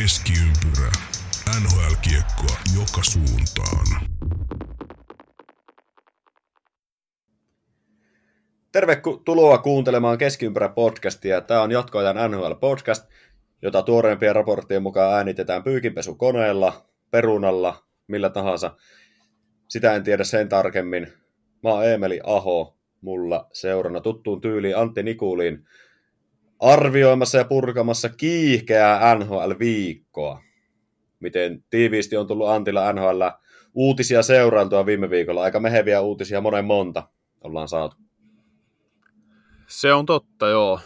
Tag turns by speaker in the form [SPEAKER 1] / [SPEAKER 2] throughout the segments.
[SPEAKER 1] Keskiympyrä. NHL-kiekkoa joka suuntaan.
[SPEAKER 2] Tervetuloa kuuntelemaan Keskiympärä podcastia. Tämä on jatkoajan NHL podcast, jota tuoreempien raporttien mukaan äänitetään pyykinpesukoneella, perunalla, millä tahansa. Sitä en tiedä sen tarkemmin. Mä oon Eemeli Aho, mulla seurana tuttuun tyyliin Antti Nikulin arvioimassa ja purkamassa kiihkeää NHL-viikkoa. Miten tiiviisti on tullut Antilla NHL uutisia seurantua viime viikolla. Aika meheviä uutisia monen monta ollaan saatu.
[SPEAKER 3] Se on totta, joo.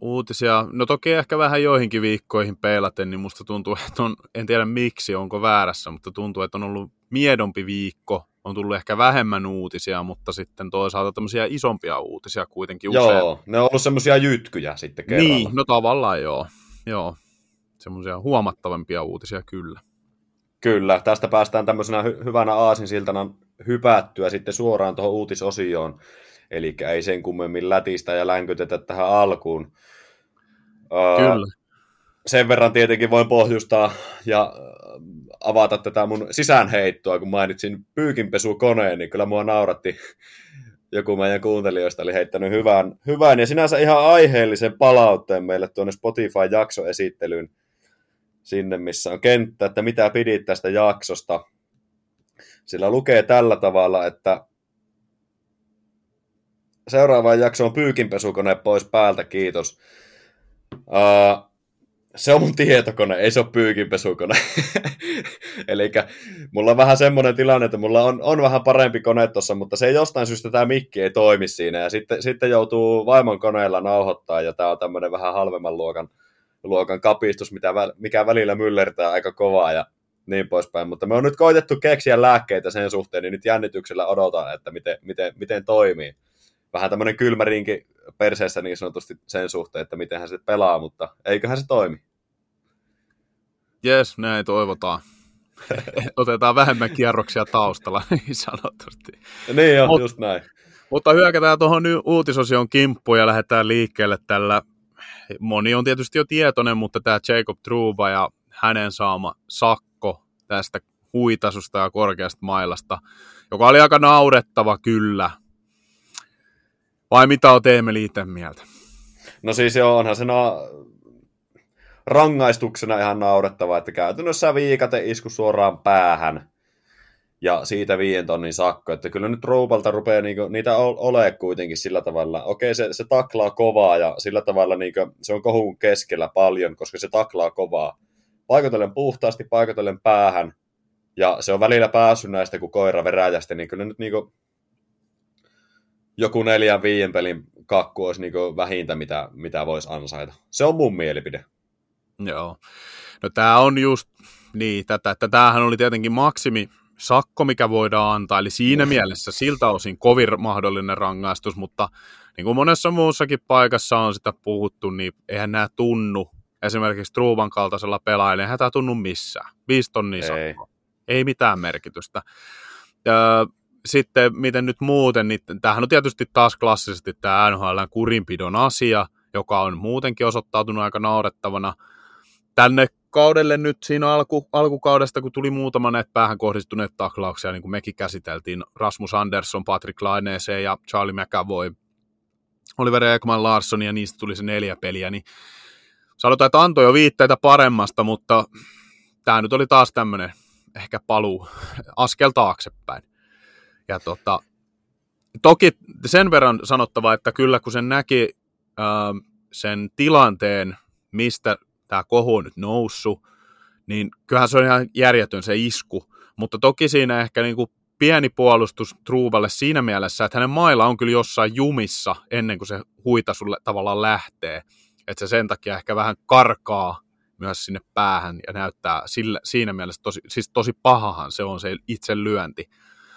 [SPEAKER 3] Uutisia, no toki ehkä vähän joihinkin viikkoihin peilaten, niin musta tuntuu, että on, en tiedä miksi, onko väärässä, mutta tuntuu, että on ollut miedompi viikko, on tullut ehkä vähemmän uutisia, mutta sitten toisaalta tämmöisiä isompia uutisia kuitenkin usein.
[SPEAKER 2] Joo, ne on ollut semmoisia jytkyjä sitten kerralla.
[SPEAKER 3] Niin, no tavallaan joo. Joo, semmoisia huomattavampia uutisia kyllä.
[SPEAKER 2] Kyllä, tästä päästään tämmöisenä hy- hyvänä aasinsiltana hypättyä sitten suoraan tuohon uutisosioon. Eli ei sen kummemmin lätistä ja länkytetä tähän alkuun.
[SPEAKER 3] Kyllä.
[SPEAKER 2] Sen verran tietenkin voin pohjustaa ja avata tätä mun sisäänheittoa, kun mainitsin pyykinpesukoneen, niin kyllä mua nauratti joku meidän kuuntelijoista oli heittänyt hyvän, hyvän ja sinänsä ihan aiheellisen palautteen meille tuonne Spotify-jaksoesittelyyn sinne, missä on kenttä, että mitä pidit tästä jaksosta. Sillä lukee tällä tavalla, että seuraavaan jaksoon pyykinpesukone pois päältä, kiitos. Uh, se on mun tietokone, ei se ole pyykinpesukone. Eli mulla on vähän semmoinen tilanne, että mulla on, on vähän parempi kone tuossa, mutta se ei jostain syystä tämä mikki ei toimi siinä. Ja sitten, sitten joutuu vaimon koneella nauhoittaa, ja tämä on tämmöinen vähän halvemman luokan, luokan kapistus, mitä, mikä välillä myllertää aika kovaa ja niin poispäin. Mutta me on nyt koitettu keksiä lääkkeitä sen suhteen, niin nyt jännityksellä odotan, että miten, miten, miten toimii. Vähän tämmöinen kylmärinki perseessä niin sanotusti sen suhteen, että miten hän se pelaa, mutta eiköhän se toimi.
[SPEAKER 3] Jes, näin toivotaan. Otetaan vähemmän kierroksia taustalla, niin sanotusti.
[SPEAKER 2] Niin jo, Mut, just näin.
[SPEAKER 3] Mutta hyökätään tuohon uutisosion kimppuun ja lähdetään liikkeelle tällä. Moni on tietysti jo tietoinen, mutta tämä Jacob Truba ja hänen saama sakko tästä huitasusta ja korkeasta mailasta, joka oli aika naurettava kyllä, vai mitä on teemme liiteen mieltä?
[SPEAKER 2] No siis joo, onhan se no, rangaistuksena ihan naurettava, että käytännössä viikate isku suoraan päähän ja siitä viien tonnin sakko, että kyllä nyt Roupalta rupeaa niinku, niitä ole kuitenkin sillä tavalla. Okei, se, se taklaa kovaa ja sillä tavalla niinku, se on kohun keskellä paljon, koska se taklaa kovaa. Paikotellen puhtaasti, paikotellen päähän ja se on välillä päässyt näistä koira veräjästä, niin kyllä nyt niinku, joku neljän viien pelin kakku olisi niin vähintä, mitä, mitä voisi ansaita. Se on mun mielipide.
[SPEAKER 3] Joo. No tämä on just niin, tätä, että tämähän oli tietenkin maksimi sakko, mikä voidaan antaa, eli siinä mielessä siltä osin kovin mahdollinen rangaistus, mutta niin kuin monessa muussakin paikassa on sitä puhuttu, niin eihän nämä tunnu, esimerkiksi Truuban kaltaisella pelaajalla, eihän tämä tunnu missään. Viisi tonnia sakko. Ei mitään merkitystä. Ja sitten miten nyt muuten, niin tämähän on tietysti taas klassisesti tämä NHLn kurinpidon asia, joka on muutenkin osoittautunut aika naurettavana. Tänne kaudelle nyt siinä alku, alkukaudesta, kun tuli muutama näitä päähän kohdistuneet taklauksia, niin kuin mekin käsiteltiin, Rasmus Andersson, Patrick Laineeseen ja Charlie McAvoy, Oliver Ekman Larsson ja niistä tuli se neljä peliä, niin sanotaan, että antoi jo viitteitä paremmasta, mutta tämä nyt oli taas tämmöinen ehkä paluu askel taaksepäin. Ja tota, toki sen verran sanottava, että kyllä kun sen näki äh, sen tilanteen, mistä tämä kohu on nyt noussut, niin kyllähän se on ihan järjetön se isku, mutta toki siinä ehkä niin kuin pieni puolustus Truuballe siinä mielessä, että hänen mailla on kyllä jossain jumissa ennen kuin se huita sulle tavallaan lähtee, että se sen takia ehkä vähän karkaa myös sinne päähän ja näyttää sillä, siinä mielessä tosi, siis tosi pahahan se on se itse lyönti,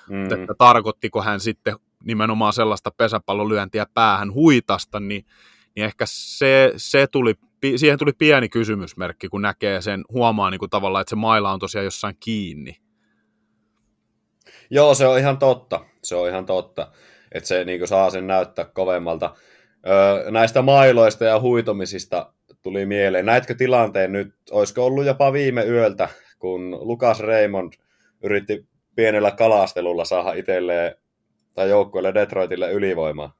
[SPEAKER 3] mm. että tarkoittiko hän sitten nimenomaan sellaista pesäpallolyöntiä päähän huitasta, niin, niin ehkä se, se tuli, siihen tuli pieni kysymysmerkki, kun näkee sen, huomaa niin kuin tavallaan, että se maila on tosiaan jossain kiinni.
[SPEAKER 2] Joo, se on ihan totta. Se on ihan totta, että se niin kuin saa sen näyttää kovemmalta. Öö, näistä mailoista ja huitomisista tuli mieleen. Näetkö tilanteen nyt, olisiko ollut jopa viime yöltä, kun Lukas Raymond yritti pienellä kalastelulla saada itselleen tai joukkueelle Detroitille ylivoimaa?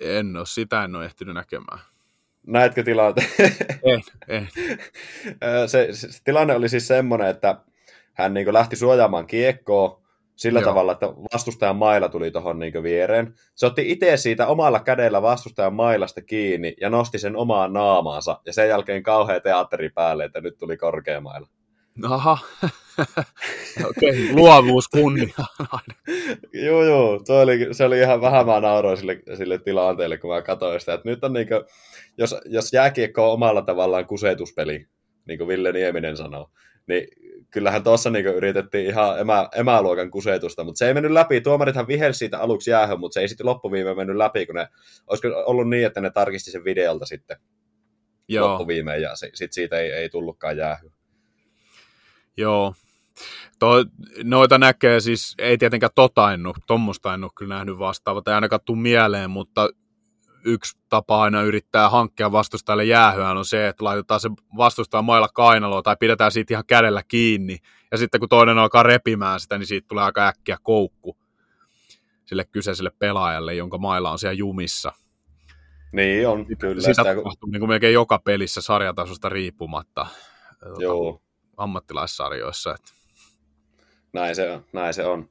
[SPEAKER 3] En ole, sitä en ole ehtinyt näkemään.
[SPEAKER 2] Näetkö tilanteen?
[SPEAKER 3] En, en.
[SPEAKER 2] se, se, tilanne oli siis semmoinen, että hän niin lähti suojaamaan kiekkoa sillä Joo. tavalla, että vastustajan maila tuli tuohon niin viereen. Se otti itse siitä omalla kädellä vastustajan mailasta kiinni ja nosti sen omaan naamaansa. Ja sen jälkeen kauhea teatteri päälle, että nyt tuli korkea maila.
[SPEAKER 3] Aha, okei, luovuus kunnia.
[SPEAKER 2] joo, joo, se oli, se oli ihan vähän mä nauroin sille, sille tilanteelle, kun mä katsoin sitä, että nyt on niin kuin, jos, jos jääkiekko on omalla tavallaan kusetuspeli, niin kuin Ville Nieminen sanoo, niin kyllähän tuossa niin yritettiin ihan emä, emäluokan kusetusta, mutta se ei mennyt läpi. Tuomarithan vihelsi siitä aluksi jäähön, mutta se ei sitten loppuviimeen mennyt läpi, kun ne, olisiko ollut niin, että ne tarkisti sen videolta sitten Joo. loppuviimeen, ja sitten siitä ei, ei tullutkaan jäähy.
[SPEAKER 3] Joo. To, noita näkee siis, ei tietenkään tota en ole, tuommoista en ole kyllä nähnyt vastaavat, ei ainakaan tule mieleen, mutta yksi tapa aina yrittää hankkia vastustajalle jäähyä on se, että laitetaan se vastustaja mailla kainaloa tai pidetään siitä ihan kädellä kiinni. Ja sitten kun toinen alkaa repimään sitä, niin siitä tulee aika äkkiä koukku sille kyseiselle pelaajalle, jonka mailla on siellä jumissa.
[SPEAKER 2] Niin on, kyllä.
[SPEAKER 3] Sitä, sitä tapahtuu niin kuin melkein joka pelissä sarjatasosta riippumatta tuota, Joo. ammattilaissarjoissa. Että.
[SPEAKER 2] Näin se on, näin se on.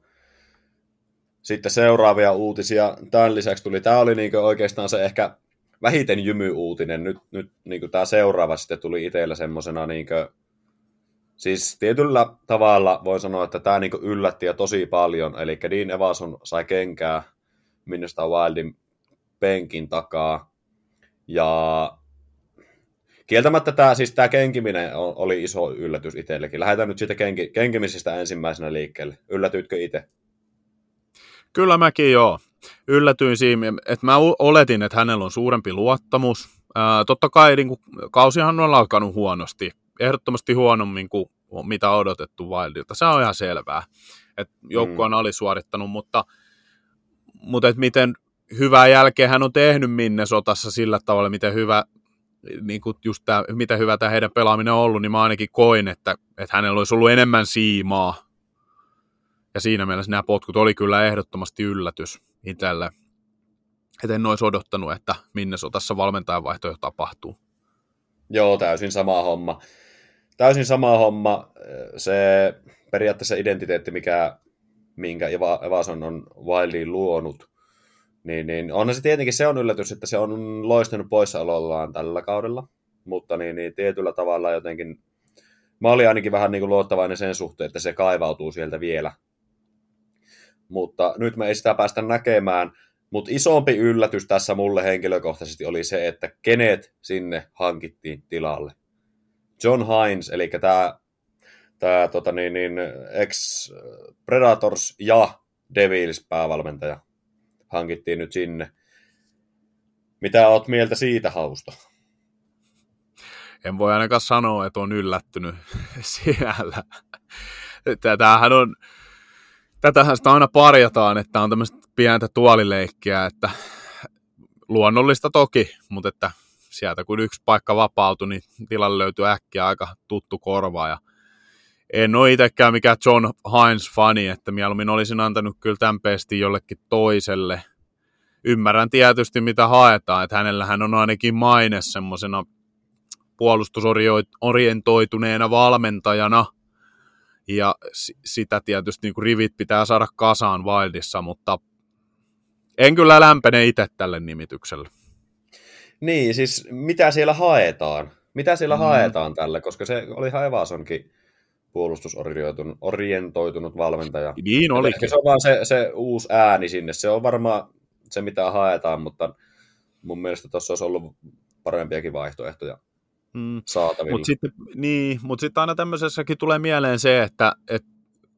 [SPEAKER 2] Sitten seuraavia uutisia. Tämän lisäksi tuli, tämä oli niin oikeastaan se ehkä vähiten jymy-uutinen, nyt, nyt niin tämä seuraava sitten tuli itsellä semmoisena, niin siis tietyllä tavalla voi sanoa, että tämä niin yllätti ja tosi paljon, eli Dean Evason sai kenkää Minnesota Wildin penkin takaa, ja kieltämättä tämä, siis tämä kenkiminen oli iso yllätys itsellekin. Lähdetään nyt siitä kenki, kenkimisestä ensimmäisenä liikkeelle. Yllätyitkö itse?
[SPEAKER 3] Kyllä mäkin joo. Yllätyin siinä, että mä oletin, että hänellä on suurempi luottamus. Ää, totta kai niin kuin, kausihan on alkanut huonosti. Ehdottomasti huonommin kuin mitä odotettu Wildilta. Se on ihan selvää, että joukko on mm. alisuorittanut, mutta, mutta että miten hyvää jälkeä hän on tehnyt Minnesotassa sillä tavalla, miten hyvä, niin kuin just tämä, miten hyvä tämä heidän pelaaminen on ollut, niin mä ainakin koin, että, että hänellä olisi ollut enemmän siimaa ja siinä mielessä nämä potkut oli kyllä ehdottomasti yllätys itselle. Että en olisi odottanut, että minne sotassa valmentajanvaihtoehto tapahtuu.
[SPEAKER 2] Joo, täysin sama homma. Täysin sama homma. Se periaatteessa identiteetti, mikä, minkä Evason on Wildiin luonut, niin, niin onhan se tietenkin se on yllätys, että se on loistanut poissaolollaan tällä kaudella, mutta niin, niin tietyllä tavalla jotenkin mä olin ainakin vähän niin kuin luottavainen sen suhteen, että se kaivautuu sieltä vielä mutta nyt me ei sitä päästä näkemään. Mutta isompi yllätys tässä mulle henkilökohtaisesti oli se, että kenet sinne hankittiin tilalle. John Hines, eli tämä tää, tota niin, niin, ex-Predators ja Devils päävalmentaja hankittiin nyt sinne. Mitä oot mieltä siitä hausta?
[SPEAKER 3] En voi ainakaan sanoa, että on yllättynyt siellä. Tämähän on, tätähän sitä aina parjataan, että on tämmöistä pientä tuolileikkiä, että luonnollista toki, mutta että sieltä kun yksi paikka vapautui, niin tilalle löytyy äkkiä aika tuttu korva ja en ole itsekään mikään John Hines-fani, että mieluummin olisin antanut kyllä tämän pestin jollekin toiselle. Ymmärrän tietysti, mitä haetaan, että hänellähän on ainakin maine semmoisena puolustusorientoituneena valmentajana, ja sitä tietysti niin kuin rivit pitää saada kasaan Wildissa, mutta en kyllä lämpene itse tälle nimitykselle.
[SPEAKER 2] Niin, siis mitä siellä haetaan? Mitä siellä mm. haetaan tälle, koska se oli ihan Evasonkin puolustusorientoitunut valmentaja.
[SPEAKER 3] Niin oli.
[SPEAKER 2] se on vaan se, se uusi ääni sinne. Se on varmaan se, mitä haetaan, mutta mun mielestä tuossa olisi ollut parempiakin vaihtoehtoja mm. saatavilla.
[SPEAKER 3] Mutta sitten niin, mut sit aina tämmöisessäkin tulee mieleen se, että, että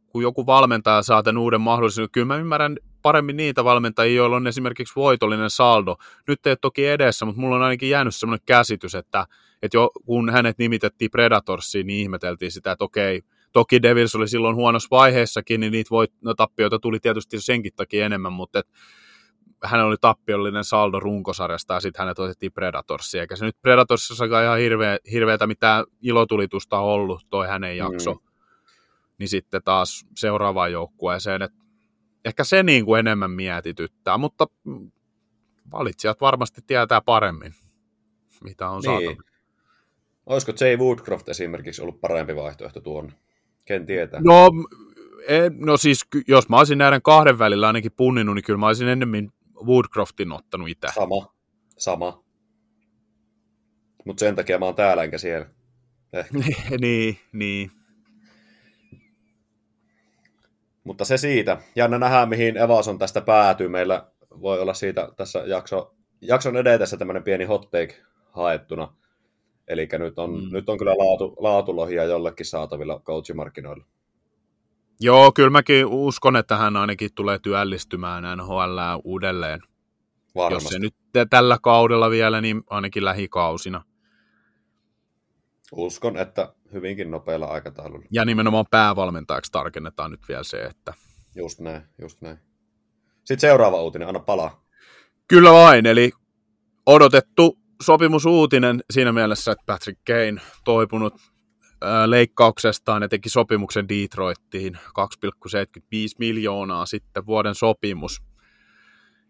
[SPEAKER 3] kun joku valmentaja saa tämän uuden mahdollisuuden, kyllä mä ymmärrän paremmin niitä valmentajia, joilla on esimerkiksi voitollinen saldo. Nyt ei ole toki edessä, mutta mulla on ainakin jäänyt semmoinen käsitys, että, että jo kun hänet nimitettiin Predatorsiin, niin ihmeteltiin sitä, että okei, toki Devils oli silloin huonossa vaiheessakin, niin niitä voit, no, tappioita tuli tietysti senkin takia enemmän, mutta et, hänellä oli tappiollinen saldo runkosarjasta ja sitten hänet otettiin Predatorsiin, eikä se nyt Predatorsissa ihan hirveä, hirveätä mitään ilotulitusta ollut, toi hänen jakso. Mm. Niin sitten taas seuraavaan joukkueeseen, että ehkä se niin kuin enemmän mietityttää, mutta valitsijat varmasti tietää paremmin, mitä on niin. saatu.
[SPEAKER 2] Olisiko Jay Woodcroft esimerkiksi ollut parempi vaihtoehto tuonne? Ken tietää?
[SPEAKER 3] No, en, no siis, jos mä olisin näiden kahden välillä ainakin punninut, niin kyllä mä olisin ennemmin Woodcroftin ottanut itse.
[SPEAKER 2] Sama, sama. Mutta sen takia mä oon täällä enkä siellä.
[SPEAKER 3] Eh. niin, niin.
[SPEAKER 2] Mutta se siitä. Jännä nähdä, mihin Evason tästä päätyy. Meillä voi olla siitä tässä jakso, jakson edetessä tämmöinen pieni hot take haettuna. Eli nyt on, mm. nyt on kyllä laatu, laatulohia jollekin saatavilla coachimarkkinoilla.
[SPEAKER 3] Joo, kyllä mäkin uskon, että hän ainakin tulee työllistymään NHL uudelleen. Varmasti. Jos se nyt tällä kaudella vielä, niin ainakin lähikausina.
[SPEAKER 2] Uskon, että hyvinkin nopealla aikataululla.
[SPEAKER 3] Ja nimenomaan päävalmentajaksi tarkennetaan nyt vielä se, että...
[SPEAKER 2] Just näin, just näin. Sitten seuraava uutinen, anna palaa.
[SPEAKER 3] Kyllä vain, eli odotettu sopimusuutinen siinä mielessä, että Patrick Kane toipunut leikkauksestaan ja teki sopimuksen Detroittiin 2,75 miljoonaa sitten vuoden sopimus.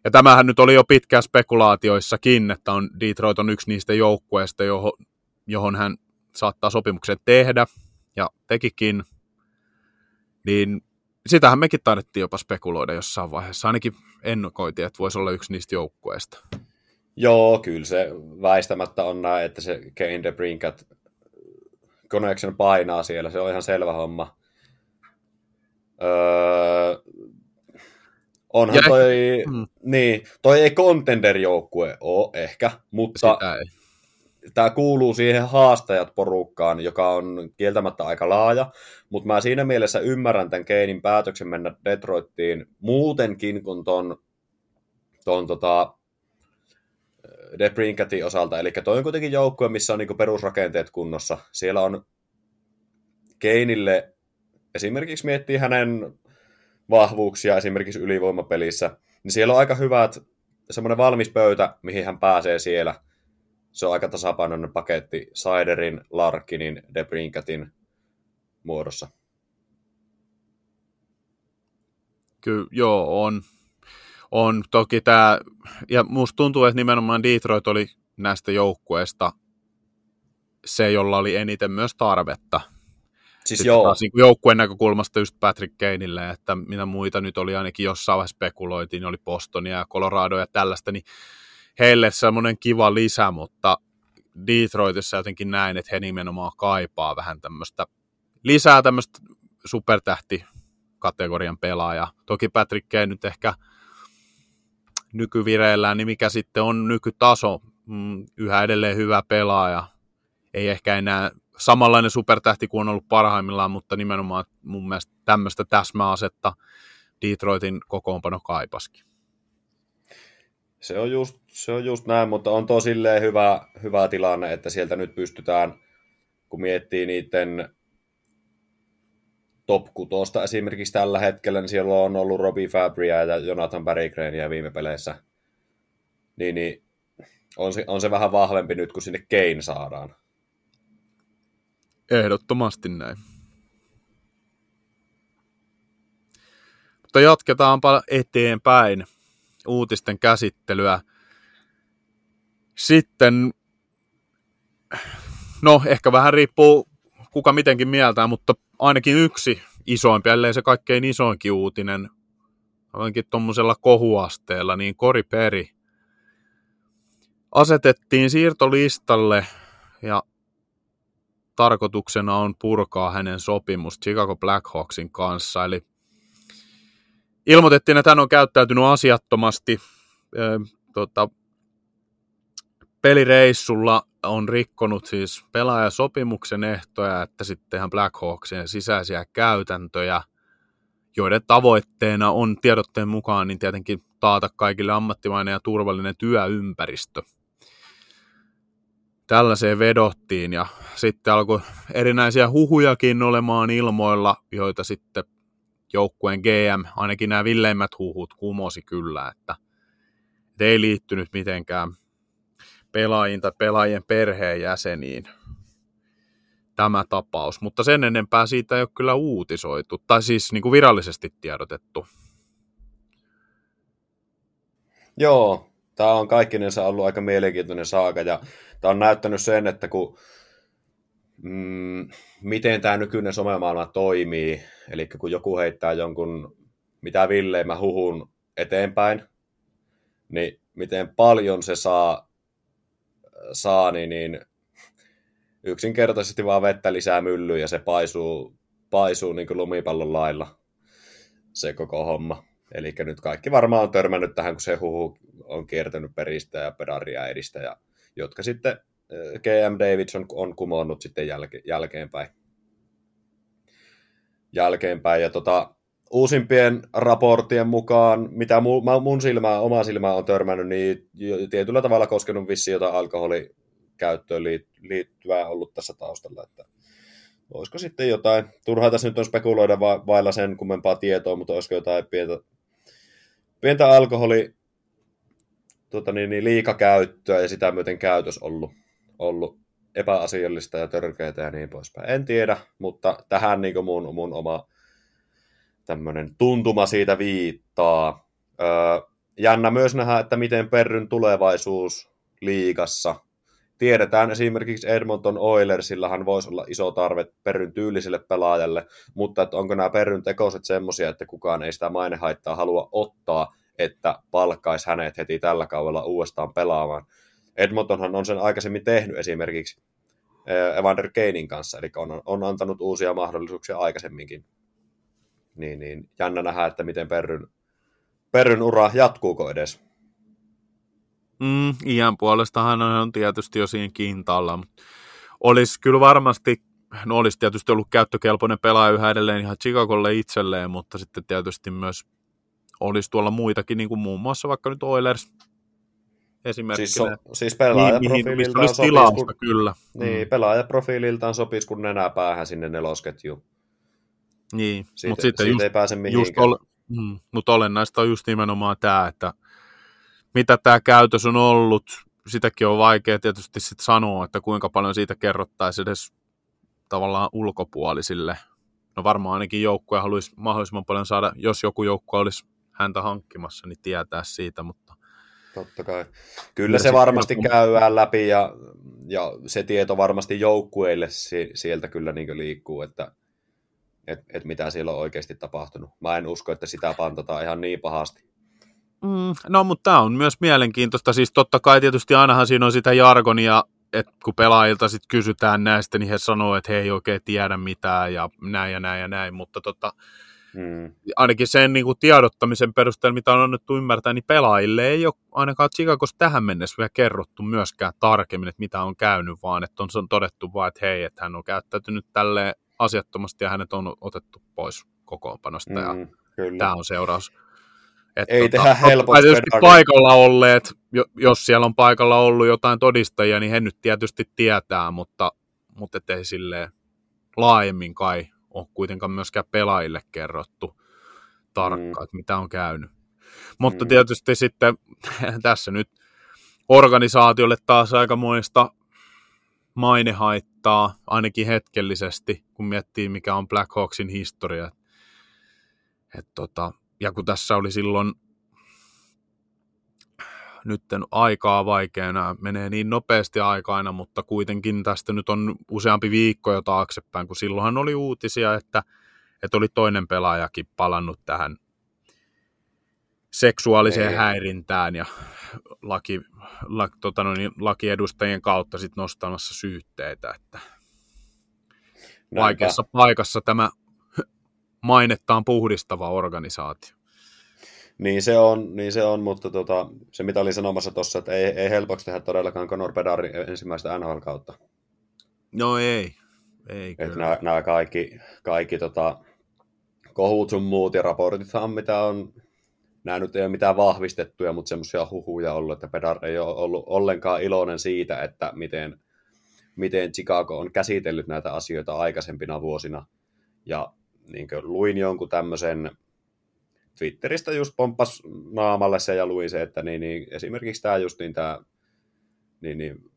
[SPEAKER 3] Ja tämähän nyt oli jo pitkään spekulaatioissakin, että on, Detroit on yksi niistä joukkueista, johon, johon hän saattaa sopimuksen tehdä, ja tekikin. Niin sitähän mekin taidettiin jopa spekuloida jossain vaiheessa. Ainakin ennakoitiin, että voisi olla yksi niistä joukkueista.
[SPEAKER 2] Joo, kyllä se väistämättä on näin, että se Kane de Brinkat Connection painaa siellä, se on ihan selvä homma. Öö, onhan ja toi, mm. niin, toi ei contender-joukkue ole ehkä, mutta tämä kuuluu siihen haastajat porukkaan, joka on kieltämättä aika laaja, mutta mä siinä mielessä ymmärrän tämän Keinin päätöksen mennä Detroittiin muutenkin kuin ton, ton tota, Debrinkatin osalta, eli toi on kuitenkin joukkue, missä on niinku perusrakenteet kunnossa. Siellä on Keinille, esimerkiksi miettii hänen vahvuuksia esimerkiksi ylivoimapelissä, niin siellä on aika hyvät, semmoinen valmis pöytä, mihin hän pääsee siellä. Se on aika tasapainoinen paketti Siderin, Larkinin, Debrinkatin muodossa.
[SPEAKER 3] Kyllä, joo, on on toki tämä, ja musta tuntuu, että nimenomaan Detroit oli näistä joukkueista se, jolla oli eniten myös tarvetta. Siis Sitten joo. Taas niin joukkueen näkökulmasta just Patrick Kaneille, että mitä muita nyt oli ainakin jossain vaiheessa spekuloitiin, oli Bostonia ja Colorado ja tällaista, niin heille semmoinen kiva lisä, mutta Detroitissa jotenkin näin, että he nimenomaan kaipaa vähän tämmöistä lisää tämmöistä supertähti kategorian pelaaja. Toki Patrick Kane nyt ehkä nykyvireillään, niin mikä sitten on nykytaso, mm, yhä edelleen hyvä pelaaja, ei ehkä enää samanlainen supertähti kuin on ollut parhaimmillaan, mutta nimenomaan mun mielestä tämmöistä täsmäasetta Detroitin kokoonpano kaipaskin.
[SPEAKER 2] Se on just, se on just näin, mutta on tosilleen hyvä, hyvä tilanne, että sieltä nyt pystytään, kun miettii niiden top 6 esimerkiksi tällä hetkellä, niin siellä on ollut Robbie Fabria ja Jonathan Barrycrania viime peleissä. Niin, niin on, se, on se vähän vahvempi nyt, kun sinne Kane saadaan.
[SPEAKER 3] Ehdottomasti näin. Mutta jatketaanpa eteenpäin uutisten käsittelyä. Sitten, no ehkä vähän riippuu kuka mitenkin mieltää, mutta ainakin yksi isoimpi, ellei se kaikkein isoinkin uutinen, ainakin tuommoisella kohuasteella, niin Kori Peri asetettiin siirtolistalle ja tarkoituksena on purkaa hänen sopimus Chicago Blackhawksin kanssa. Eli ilmoitettiin, että hän on käyttäytynyt asiattomasti tota, pelireissulla on rikkonut siis pelaajasopimuksen ehtoja, että sitten ihan Blackhawksien sisäisiä käytäntöjä, joiden tavoitteena on tiedotteen mukaan niin tietenkin taata kaikille ammattimainen ja turvallinen työympäristö. Tällaiseen vedottiin ja sitten alkoi erinäisiä huhujakin olemaan ilmoilla, joita sitten joukkueen GM, ainakin nämä villeimmät huhut, kumosi kyllä, että Et ei liittynyt mitenkään pelaajiin tai pelaajien perheenjäseniin tämä tapaus, mutta sen enempää siitä ei ole kyllä uutisoitu, tai siis niin kuin virallisesti tiedotettu.
[SPEAKER 2] Joo, tämä on kaikkinensa ollut aika mielenkiintoinen saaka, ja tämä on näyttänyt sen, että kun, mm, miten tämä nykyinen somemaailma toimii, eli kun joku heittää jonkun mitä villeimmä huhun eteenpäin, niin miten paljon se saa, saa niin, niin yksinkertaisesti vaan vettä lisää myllyyn ja se paisuu, paisuu niin kuin lumipallon lailla se koko homma. Eli nyt kaikki varmaan on törmännyt tähän, kun se huhu on kiertänyt peristä ja pedaria edistä, ja, jotka sitten GM Davidson on kumonnut sitten jälke, jälkeenpäin. Jälkeenpäin. Ja tota, uusimpien raporttien mukaan, mitä mu, mun silmää, oma silmää on törmännyt, niin tietyllä tavalla koskenut vissi jotain alkoholikäyttöön liittyvää ollut tässä taustalla. Että olisiko sitten jotain, turhaa tässä nyt on spekuloida va- vailla sen kummempaa tietoa, mutta olisiko jotain pientä, pientä alkoholi tuota niin, niin liikakäyttöä ja sitä myöten käytös ollut, ollut epäasiallista ja törkeää ja niin poispäin. En tiedä, mutta tähän niin mun, mun oma tämmöinen tuntuma siitä viittaa. Öö, jännä myös nähdä, että miten Perryn tulevaisuus liigassa. Tiedetään esimerkiksi Edmonton Oilersillahan voisi olla iso tarve Perryn tyyliselle pelaajalle, mutta että onko nämä Perryn tekoset semmoisia, että kukaan ei sitä mainehaittaa halua ottaa, että palkkaisi hänet heti tällä kaudella uudestaan pelaamaan. Edmontonhan on sen aikaisemmin tehnyt esimerkiksi Evander Keinin kanssa, eli on, on antanut uusia mahdollisuuksia aikaisemminkin niin, niin jännä nähdä, että miten Perryn, Perryn ura jatkuuko edes.
[SPEAKER 3] Mm, iän puolestahan on tietysti jo siinä kintaalla. Olisi kyllä varmasti, no olisi tietysti ollut käyttökelpoinen pelaaja yhä edelleen ihan Chicagolle itselleen, mutta sitten tietysti myös olisi tuolla muitakin, niin kuin muun muassa vaikka nyt Oilers esimerkkinä.
[SPEAKER 2] Siis, so, siis pelaajaprofiililtaan
[SPEAKER 3] niin, sopisi, kun, kyllä.
[SPEAKER 2] Niin, mm. pelaajaprofiililtaan sopisi kun nenää päähän sinne nelosketjuun.
[SPEAKER 3] Niin,
[SPEAKER 2] siitä, mutta sitten siitä just, ei pääse just ol,
[SPEAKER 3] mm, mutta olennaista on just nimenomaan tämä, että mitä tämä käytös on ollut, sitäkin on vaikea tietysti sit sanoa, että kuinka paljon siitä kerrottaisiin edes tavallaan ulkopuolisille. No varmaan ainakin joukkoja haluaisi mahdollisimman paljon saada, jos joku joukko olisi häntä hankkimassa, niin tietää siitä, mutta...
[SPEAKER 2] Totta kai. Kyllä se varmasti kun... käydään läpi ja, ja se tieto varmasti joukkueille sieltä kyllä niin liikkuu, että että et mitä siellä on oikeasti tapahtunut. Mä en usko, että sitä pantataan ihan niin pahasti.
[SPEAKER 3] Mm, no, mutta tämä on myös mielenkiintoista. Siis totta kai tietysti ainahan siinä on sitä jargonia, että kun pelaajilta sitten kysytään näistä, niin he sanoo, että he ei oikein tiedä mitään ja näin ja näin ja näin, mutta tota, mm. ainakin sen niin kuin tiedottamisen perusteella, mitä on annettu ymmärtää, niin pelaajille ei ole ainakaan Chicagossa tähän mennessä vielä kerrottu myöskään tarkemmin, että mitä on käynyt, vaan että on todettu vaan, että hei, että hän on käyttäytynyt tälleen asiattomasti ja hänet on otettu pois kokoonpanosta mm, ja kyllä. tämä on seuraus.
[SPEAKER 2] Että Ei tota, tehdä helposti.
[SPEAKER 3] paikalla olleet, jos siellä on paikalla ollut jotain todistajia, niin he nyt tietysti tietää, mutta, mutta ei sille laajemmin kai ole kuitenkaan myöskään pelaajille kerrottu tarkkaan, mm. että mitä on käynyt. Mutta mm. tietysti sitten tässä nyt organisaatiolle taas aikamoista mainehaittaa, ainakin hetkellisesti, kun miettii, mikä on Black Hawksin historia. Et tota, ja kun tässä oli silloin nyt aikaa vaikeana, menee niin nopeasti aikaina, mutta kuitenkin tästä nyt on useampi viikko jo taaksepäin, kun silloinhan oli uutisia, että, että oli toinen pelaajakin palannut tähän seksuaaliseen Ei. häirintään ja laki, la, tota no niin, lakiedustajien kautta sit nostamassa syytteitä, että Näinpä. vaikeassa paikassa tämä mainettaan puhdistava organisaatio.
[SPEAKER 2] Niin se on, niin se on mutta tota, se mitä olin sanomassa tuossa, että ei, ei helpoksi tehdä todellakaan Conor Bedarin ensimmäistä NHL-kautta.
[SPEAKER 3] No ei, ei
[SPEAKER 2] että nämä, nämä kaikki, kaikki tota, kohut sun muut ja raportithan, mitä on nämä nyt ei ole mitään vahvistettuja, mutta semmoisia huhuja ollut, että Pedar ei ole ollut ollenkaan iloinen siitä, että miten, miten Chicago on käsitellyt näitä asioita aikaisempina vuosina. Ja niin luin jonkun tämmöisen Twitteristä just pomppas naamalle se ja luin se, että niin, niin, esimerkiksi tämä just niin tämä, niin, niin,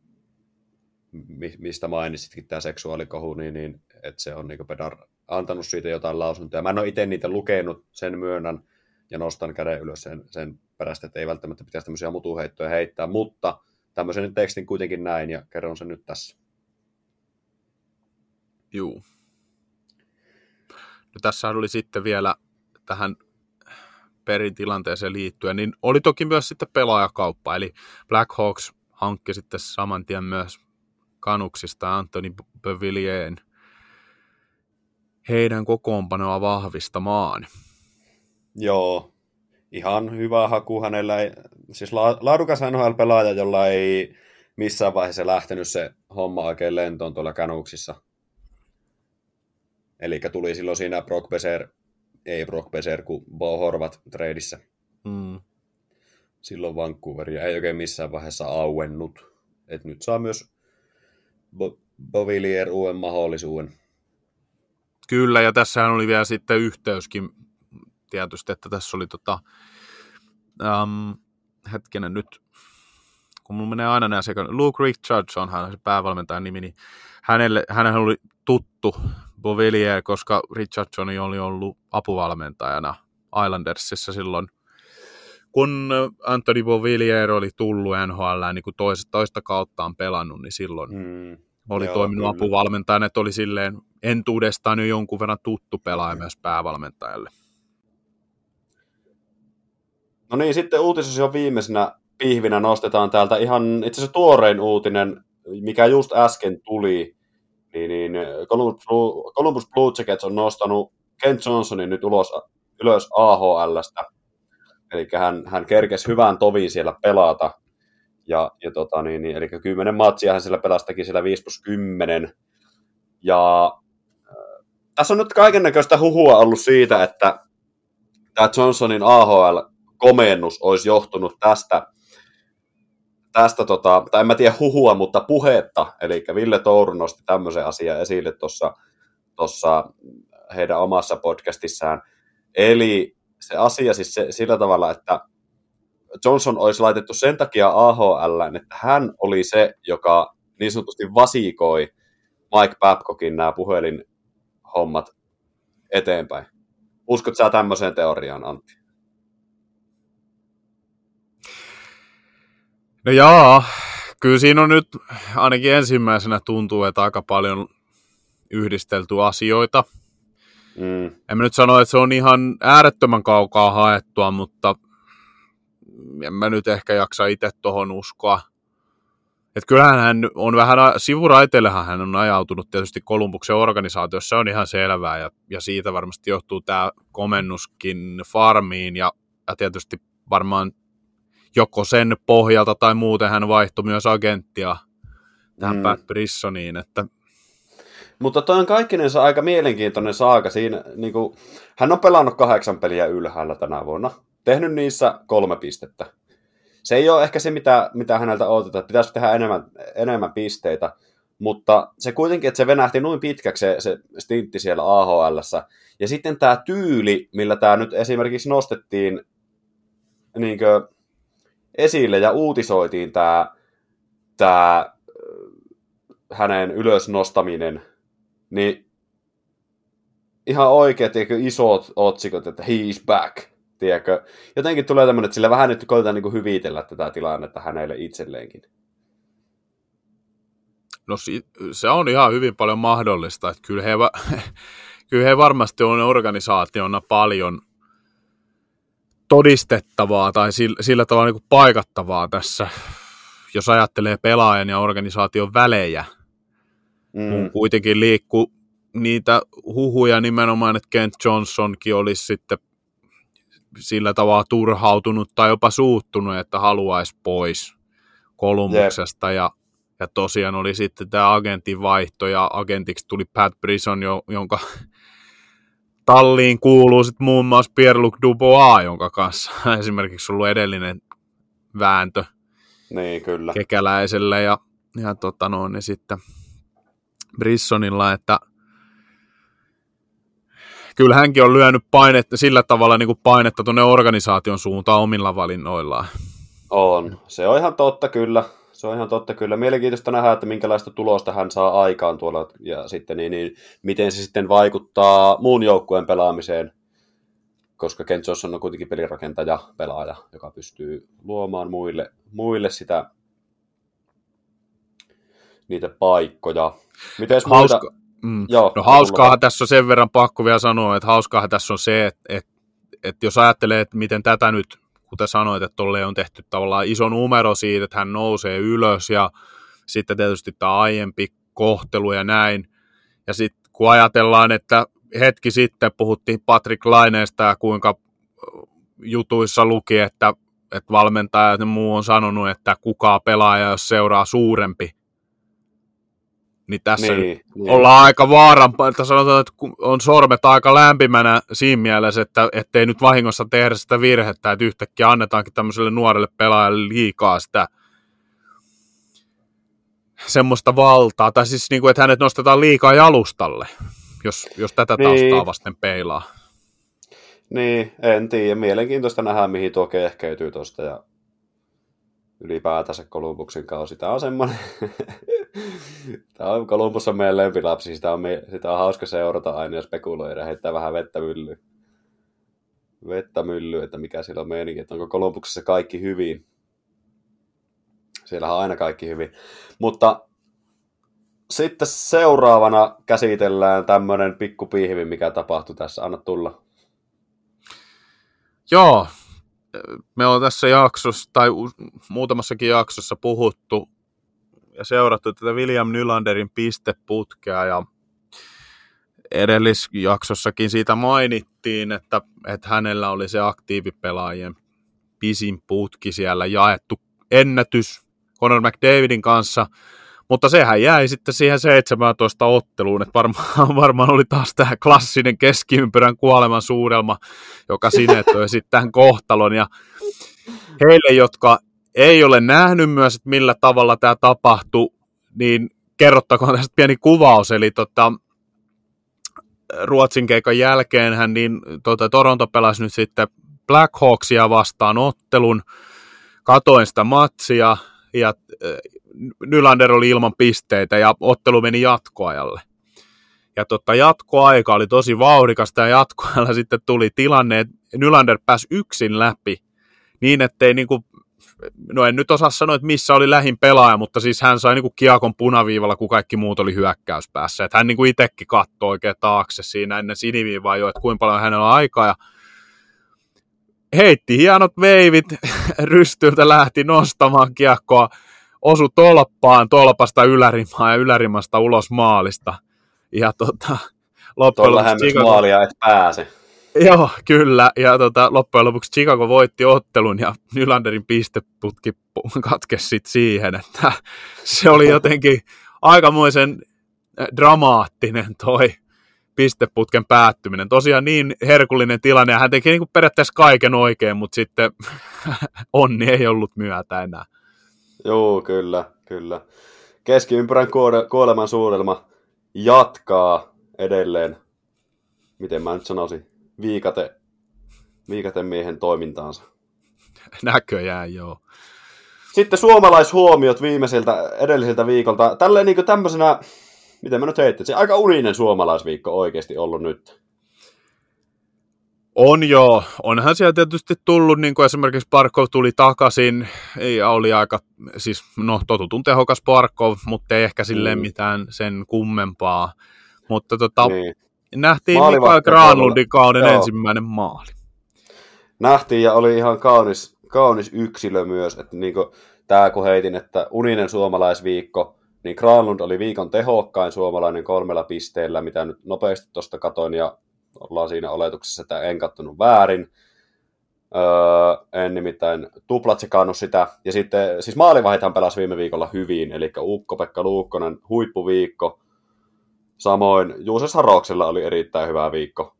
[SPEAKER 2] mistä mainitsitkin tämä seksuaalikohu, niin, niin että se on niin Pedar antanut siitä jotain lausuntoja. Mä en ole itse niitä lukenut, sen myönnän, ja nostan käden ylös sen, sen perästä, että ei välttämättä pitäisi tämmöisiä mutuheittoja heittää, mutta tämmöisen tekstin kuitenkin näin, ja kerron sen nyt tässä.
[SPEAKER 3] Juu. No tässä oli sitten vielä tähän peritilanteeseen liittyen, niin oli toki myös sitten pelaajakauppa, eli Black Hawks hankki sitten saman tien myös kanuksista Anthony Bevillien heidän kokoonpanoa vahvistamaan.
[SPEAKER 2] Joo, ihan hyvä haku hänellä. Siis la, laadukas NHL-pelaaja, jolla ei missään vaiheessa lähtenyt se homma oikein lentoon tuolla kanuksissa. Eli tuli silloin siinä Brock Beser, ei Brock Beser, kuin Bo Horvat treidissä. Mm. Silloin Vancouveria ei oikein missään vaiheessa auennut. Et nyt saa myös Bo- Bovillier uuden mahdollisuuden.
[SPEAKER 3] Kyllä, ja tässähän oli vielä sitten yhteyskin tietysti, että tässä oli tota, um, hetkinen nyt, kun mulla menee aina nämä sekä Luke Richardson, hän on se päävalmentajan nimi, niin hänelle, hänellä oli tuttu Bovillier, koska Richardson oli ollut apuvalmentajana Islandersissa silloin, kun Anthony Bovillier oli tullut NHL, niin kun toista, toista kauttaan pelannut, niin silloin mm, oli joo, toiminut kyllä. apuvalmentajana, että oli silleen entuudestaan jo jonkun verran tuttu pelaaja mm. myös päävalmentajalle.
[SPEAKER 2] No niin, sitten uutisosio viimeisenä pihvinä nostetaan täältä ihan itse asiassa tuorein uutinen, mikä just äsken tuli, niin, niin Columbus, Blue, Columbus Blue Jackets on nostanut Kent Johnsonin nyt ulos, ylös AHLstä. Eli hän, hän kerkesi hyvän tovin siellä pelata. Ja, ja tota, niin, niin, eli 10 matsia hän siellä pelasi, teki siellä 5 plus 10. Ja äh, tässä on nyt kaiken näköistä huhua ollut siitä, että tämä Johnsonin AHL-komennus olisi johtunut tästä, tästä tota, tai en mä tiedä huhua, mutta puhetta, eli Ville Touru nosti tämmöisen asian esille tuossa tossa heidän omassa podcastissaan. Eli se asia siis se, sillä tavalla, että Johnson olisi laitettu sen takia AHL, että hän oli se, joka niin sanotusti vasikoi Mike Babcockin nämä puhelinhommat eteenpäin. Uskot sä tämmöiseen teoriaan, Antti?
[SPEAKER 3] No jaa, kyllä siinä on nyt ainakin ensimmäisenä tuntuu, että aika paljon yhdistelty asioita. Mm. En mä nyt sano, että se on ihan äärettömän kaukaa haettua, mutta en mä nyt ehkä jaksa itse tuohon uskoa. Et kyllähän hän on vähän, sivuraiteillehan hän on ajautunut tietysti Kolumbuksen organisaatiossa, se on ihan selvää, ja, ja siitä varmasti johtuu tämä komennuskin farmiin, ja, ja tietysti varmaan joko sen pohjalta tai muuten hän vaihtoi myös agenttia tähän mm. Pat Brissoniin, että
[SPEAKER 2] mutta toi on kaikkinensa aika mielenkiintoinen saaka. Siinä, niin kuin, hän on pelannut kahdeksan peliä ylhäällä tänä vuonna, tehnyt niissä kolme pistettä. Se ei ole ehkä se, mitä, mitä häneltä odotetaan, pitäisi tehdä enemmän, enemmän pisteitä, mutta se kuitenkin, että se venähti noin pitkäksi se, se stintti siellä ahl Ja sitten tämä tyyli, millä tämä nyt esimerkiksi nostettiin niin kuin, esille ja uutisoitiin tämä, tämä hänen ylösnostaminen, niin ihan oikein, tiedätkö, isot otsikot, että he's back, tiedätkö. Jotenkin tulee tämmöinen, että sillä vähän nyt koitetaan niin hyvitellä tätä tilannetta hänelle itselleenkin.
[SPEAKER 3] No se on ihan hyvin paljon mahdollista, että kyllä he, kyllä he varmasti on organisaationa paljon todistettavaa tai sillä, sillä tavalla niin kuin paikattavaa tässä, jos ajattelee pelaajan ja organisaation välejä, Mm. kuitenkin liikkuu niitä huhuja nimenomaan, että Kent Johnsonkin olisi sitten sillä tavalla turhautunut tai jopa suuttunut, että haluaisi pois Kolumbuksesta yep. ja, ja tosiaan oli sitten tämä agentin vaihto ja agentiksi tuli Pat Brison, jo, jonka talliin kuuluu sitten muun muassa Pierre-Luc Dubois, jonka kanssa esimerkiksi ollut edellinen vääntö
[SPEAKER 2] niin, kyllä.
[SPEAKER 3] kekäläiselle ja, ja tota no, niin sitten Brissonilla, että kyllä hänkin on lyönyt painetta, sillä tavalla niin kuin painetta tuonne organisaation suuntaan omilla valinnoillaan.
[SPEAKER 2] On. Se on ihan totta kyllä. Se on ihan totta kyllä. Mielenkiintoista nähdä, että minkälaista tulosta hän saa aikaan tuolla ja sitten niin, niin miten se sitten vaikuttaa muun joukkueen pelaamiseen, koska Ken Johnson on kuitenkin pelirakentaja, pelaaja, joka pystyy luomaan muille, muille sitä niitä paikkoja. Miten
[SPEAKER 3] Hauska, muita... mm. Joo, no hauskaahan tässä on sen verran pakko vielä sanoa, että hauskaahan tässä on se, että, että, että jos ajattelee, että miten tätä nyt kuten sanoit, että tolle on tehty tavallaan iso numero siitä, että hän nousee ylös ja sitten tietysti tämä aiempi kohtelu ja näin. Ja sitten kun ajatellaan, että hetki sitten puhuttiin Patrick Laineesta ja kuinka jutuissa luki, että, että valmentajat ja muu on sanonut, että kuka pelaaja, jos seuraa suurempi, niin tässä niin, niin. ollaan aika vaaran, että sanotaan, että on sormet aika lämpimänä siinä mielessä, että ettei nyt vahingossa tehdä sitä virhettä, että yhtäkkiä annetaankin tämmöiselle nuorelle pelaajalle liikaa sitä semmoista valtaa, tai siis niin kuin, että hänet nostetaan liikaa jalustalle, jos, jos tätä niin. taustaa vasten peilaa.
[SPEAKER 2] Niin, en tiedä. Mielenkiintoista nähdä, mihin tuo kehkeytyy tuosta ja ylipäätänsä Kolumbuksen kausi. Tämä on semmoinen, Tämä on Kolumbus on meidän lempilapsi, sitä on, me, sitä on hauska seurata aina ja spekuloida, heittää vähän vettä myllyyn. Vettä myllyyn, että mikä siellä on meininki, että onko Kolumbuksessa kaikki hyvin. Siellä on aina kaikki hyvin. Mutta sitten seuraavana käsitellään tämmöinen pikkupihvi, mikä tapahtui tässä. Anna tulla.
[SPEAKER 3] Joo, me on tässä jaksossa, tai muutamassakin jaksossa puhuttu ja seurattu tätä William Nylanderin pisteputkea ja edellisjaksossakin siitä mainittiin, että, että hänellä oli se aktiivipelaajien pisin putki siellä jaettu ennätys Conor McDavidin kanssa, mutta sehän jäi sitten siihen 17 otteluun, että varmaan, varmaan oli taas tämä klassinen keskiympyrän kuoleman suudelma, joka sinetöi sitten tämän kohtalon. Ja heille, jotka ei ole nähnyt myös, että millä tavalla tämä tapahtui, niin kerrottakoon tästä pieni kuvaus. Eli tota, Ruotsin keikan jälkeen hän niin, tota, Toronto pelasi nyt sitten Black Hawksia vastaan ottelun. Katoin sitä matsia ja Nylander oli ilman pisteitä ja ottelu meni jatkoajalle. Ja tota, jatkoaika oli tosi vauhdikasta ja jatkoajalla sitten tuli tilanne, että Nylander pääsi yksin läpi niin, ettei niinku no en nyt osaa sanoa, että missä oli lähin pelaaja, mutta siis hän sai niinku kiakon punaviivalla, kun kaikki muut oli hyökkäyspäässä. Että hän niinku itsekin katsoi oikein taakse siinä ennen siniviivaa jo, että kuinka paljon hänellä on aikaa. Ja heitti hienot veivit, rystyltä lähti nostamaan kiekkoa, osu tolppaan, tolpasta ylärimaa ja ylärimasta ulos maalista. Ja tota,
[SPEAKER 2] loppujen lopuksi... maalia et pääse.
[SPEAKER 3] Joo, kyllä. Ja tota, loppujen lopuksi Chicago voitti ottelun ja Nylanderin pisteputki katkesi sit siihen, että se oli jotenkin aikamoisen äh, dramaattinen toi pisteputken päättyminen. Tosiaan niin herkullinen tilanne, ja hän teki niin kuin periaatteessa kaiken oikein, mutta sitten onni ei ollut myötä enää.
[SPEAKER 2] Joo, kyllä, kyllä. Keskiympyrän kuoleman suurelma jatkaa edelleen, miten mä nyt sanoisin, viikate, viikate miehen toimintaansa.
[SPEAKER 3] Näköjään, joo.
[SPEAKER 2] Sitten suomalaishuomiot viimeiseltä edelliseltä viikolta. Tälleen niin tämmöisenä, miten mä nyt heitin, se aika uninen suomalaisviikko oikeasti ollut nyt.
[SPEAKER 3] On joo. Onhan siellä tietysti tullut, niin kuin esimerkiksi Parkov tuli takaisin, ja oli aika, siis no totutun tehokas Parkov, mutta ei ehkä silleen mm. mitään sen kummempaa. Mutta tota, niin nähtiin Mikael Granlundin kauden Joo. ensimmäinen maali.
[SPEAKER 2] Nähtiin ja oli ihan kaunis, kaunis yksilö myös, että niin kuin, tämä kun heitin, että uninen suomalaisviikko, niin Granlund oli viikon tehokkain suomalainen kolmella pisteellä, mitä nyt nopeasti tuosta katoin ja ollaan siinä oletuksessa, että en kattonut väärin. Öö, en nimittäin tuplatsekannut sitä. Ja sitten, siis maalivahithan pelasi viime viikolla hyvin, eli Ukko-Pekka Luukkonen, huippuviikko. Samoin Juuse Saroksella oli erittäin hyvä viikko.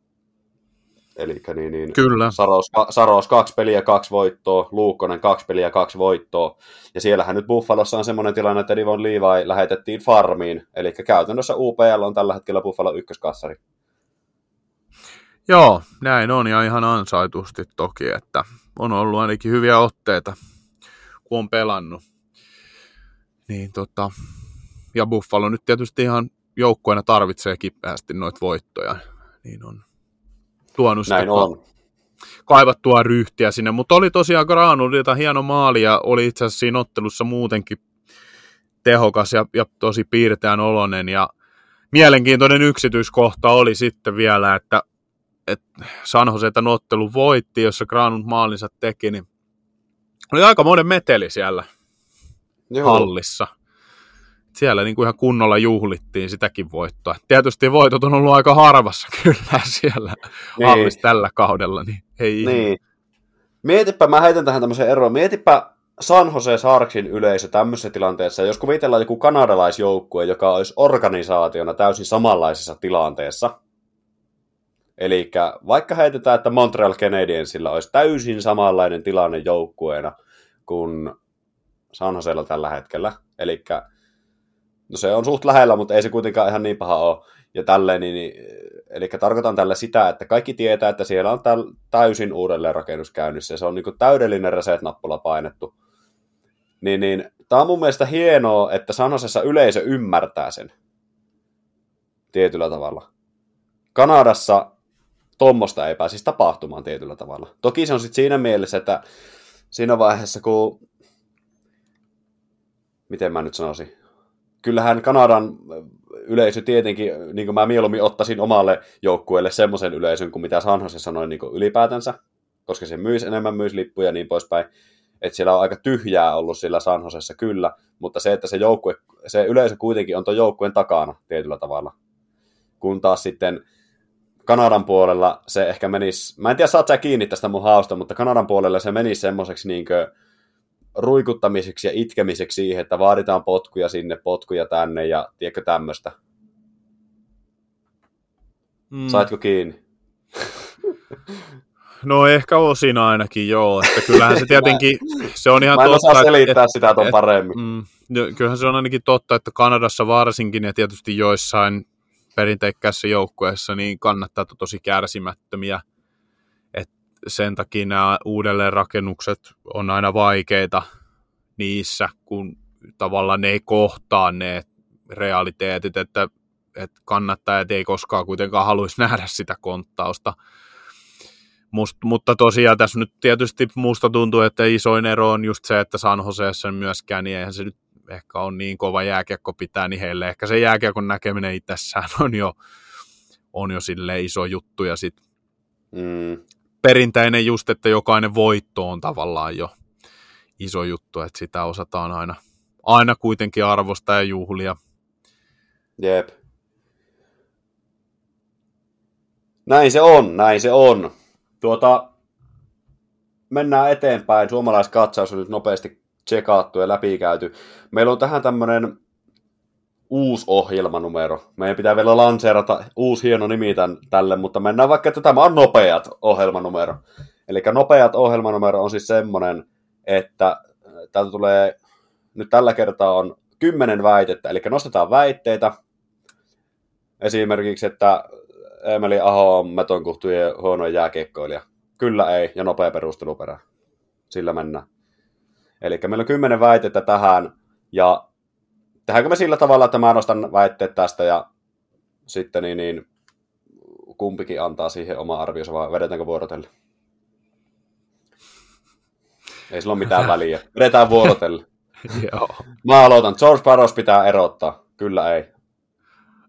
[SPEAKER 2] Eli niin, niin,
[SPEAKER 3] Kyllä.
[SPEAKER 2] Saros, Saros kaksi peliä, kaksi voittoa, Luukkonen kaksi peliä, kaksi voittoa. Ja siellähän nyt Buffalossa on semmoinen tilanne, että Divon Levi lähetettiin farmiin. Eli käytännössä UPL on tällä hetkellä Buffalo ykköskassari.
[SPEAKER 3] Joo, näin on ja ihan ansaitusti toki, että on ollut ainakin hyviä otteita, kun on pelannut. Niin tota, ja Buffalo nyt tietysti ihan joukkueena tarvitsee kipeästi noita voittoja, niin on tuonut sitä
[SPEAKER 2] Näin on.
[SPEAKER 3] kaivattua ryhtiä sinne, mutta oli tosiaan Granulilta hieno maali ja oli itse asiassa siinä ottelussa muutenkin tehokas ja, ja tosi piirteän olonen ja mielenkiintoinen yksityiskohta oli sitten vielä, että, että San Jose tämän ottelun voitti, jossa Granul maalinsa teki, niin oli aika monen meteli siellä
[SPEAKER 2] Joo.
[SPEAKER 3] hallissa. Siellä niin kuin ihan kunnolla juhlittiin sitäkin voittoa. Tietysti voitot on ollut aika harvassa kyllä siellä
[SPEAKER 2] Niin.
[SPEAKER 3] hallissa tällä kaudella, niin ei.
[SPEAKER 2] Niin. Mietipä, mä heitän tähän tämmöisen eroon. Mietipä San Jose Sharksin yleisö tämmöisessä tilanteessa, jos kuvitellaan joku kanadalaisjoukkue, joka olisi organisaationa täysin samanlaisessa tilanteessa. Eli vaikka heitetään, että Montreal Canadiensilla olisi täysin samanlainen tilanne joukkueena kuin San Josella tällä hetkellä. Eli no se on suht lähellä, mutta ei se kuitenkaan ihan niin paha ole. Ja tälleen, niin, niin, eli tarkoitan tällä sitä, että kaikki tietää, että siellä on täysin uudelleen rakennus käynnissä, ja se on niin täydellinen reset-nappula painettu. Niin, niin, tämä on mun mielestä hienoa, että Sanosessa yleisö ymmärtää sen tietyllä tavalla. Kanadassa tuommoista ei pääsisi tapahtumaan tietyllä tavalla. Toki se on sitten siinä mielessä, että siinä vaiheessa, kun miten mä nyt sanoisin, kyllähän Kanadan yleisö tietenkin, niin kuin mä mieluummin ottaisin omalle joukkueelle semmoisen yleisön kuin mitä San Jose sanoi niin ylipäätänsä, koska se myisi enemmän, myisi lippuja ja niin poispäin. Että siellä on aika tyhjää ollut sillä San Josessa kyllä, mutta se, että se, joukkue, se yleisö kuitenkin on tuon joukkueen takana tietyllä tavalla. Kun taas sitten Kanadan puolella se ehkä menisi, mä en tiedä saat sä kiinni tästä mun hausta, mutta Kanadan puolella se menisi semmoiseksi niinkö ruikuttamiseksi ja itkemiseksi siihen, että vaaditaan potkuja sinne, potkuja tänne ja tiedätkö tämmöistä. Mm. Saitko kiinni?
[SPEAKER 3] No ehkä osin ainakin joo, että kyllähän se tietenkin, se on ihan
[SPEAKER 2] Mä en
[SPEAKER 3] totta.
[SPEAKER 2] osaa selittää
[SPEAKER 3] että,
[SPEAKER 2] sitä ton
[SPEAKER 3] et-
[SPEAKER 2] paremmin.
[SPEAKER 3] Mm, kyllähän se on ainakin totta, että Kanadassa varsinkin ja tietysti joissain perinteikkäässä joukkueessa niin kannattaa tosi kärsimättömiä. Et sen takia nämä uudelleenrakennukset on aina vaikeita niissä, kun tavallaan ne ei kohtaa ne realiteetit, että, että kannattajat ei koskaan kuitenkaan haluaisi nähdä sitä konttausta. Must, mutta tosiaan tässä nyt tietysti musta tuntuu, että isoin ero on just se, että San Joseessa myöskään, niin eihän se nyt ehkä on niin kova jääkiekko pitää, niin heille ehkä se jääkiekon näkeminen itsessään on jo, on jo sille iso juttu. Ja sitten
[SPEAKER 2] Mm.
[SPEAKER 3] perinteinen just, että jokainen voitto on tavallaan jo iso juttu, että sitä osataan aina, aina kuitenkin arvostaa ja juhlia.
[SPEAKER 2] Jep. Näin se on, näin se on. Tuota, mennään eteenpäin. Suomalaiskatsaus on nyt nopeasti tsekattu ja läpikäyty. Meillä on tähän tämmöinen uusi ohjelmanumero. Meidän pitää vielä lanseerata uusi hieno nimi tän, tälle, mutta mennään vaikka, että tämä on nopeat ohjelmanumero. Eli nopeat ohjelmanumero on siis semmoinen, että täältä tulee, nyt tällä kertaa on kymmenen väitettä, eli nostetaan väitteitä. Esimerkiksi, että Emeli Aho on metonkuhtujen huono jääkiekkoilija. Kyllä ei, ja nopea perusteluperä. Sillä mennään. Eli meillä on kymmenen väitettä tähän, ja tehdäänkö me sillä tavalla, että mä nostan väitteet tästä, ja sitten niin, niin kumpikin antaa siihen oma arvionsa, vai vedetäänkö vuorotelle? Ei sillä ole mitään väliä. Vedetään vuorotelle.
[SPEAKER 3] Joo.
[SPEAKER 2] Mä aloitan. George Barros pitää erottaa. Kyllä ei.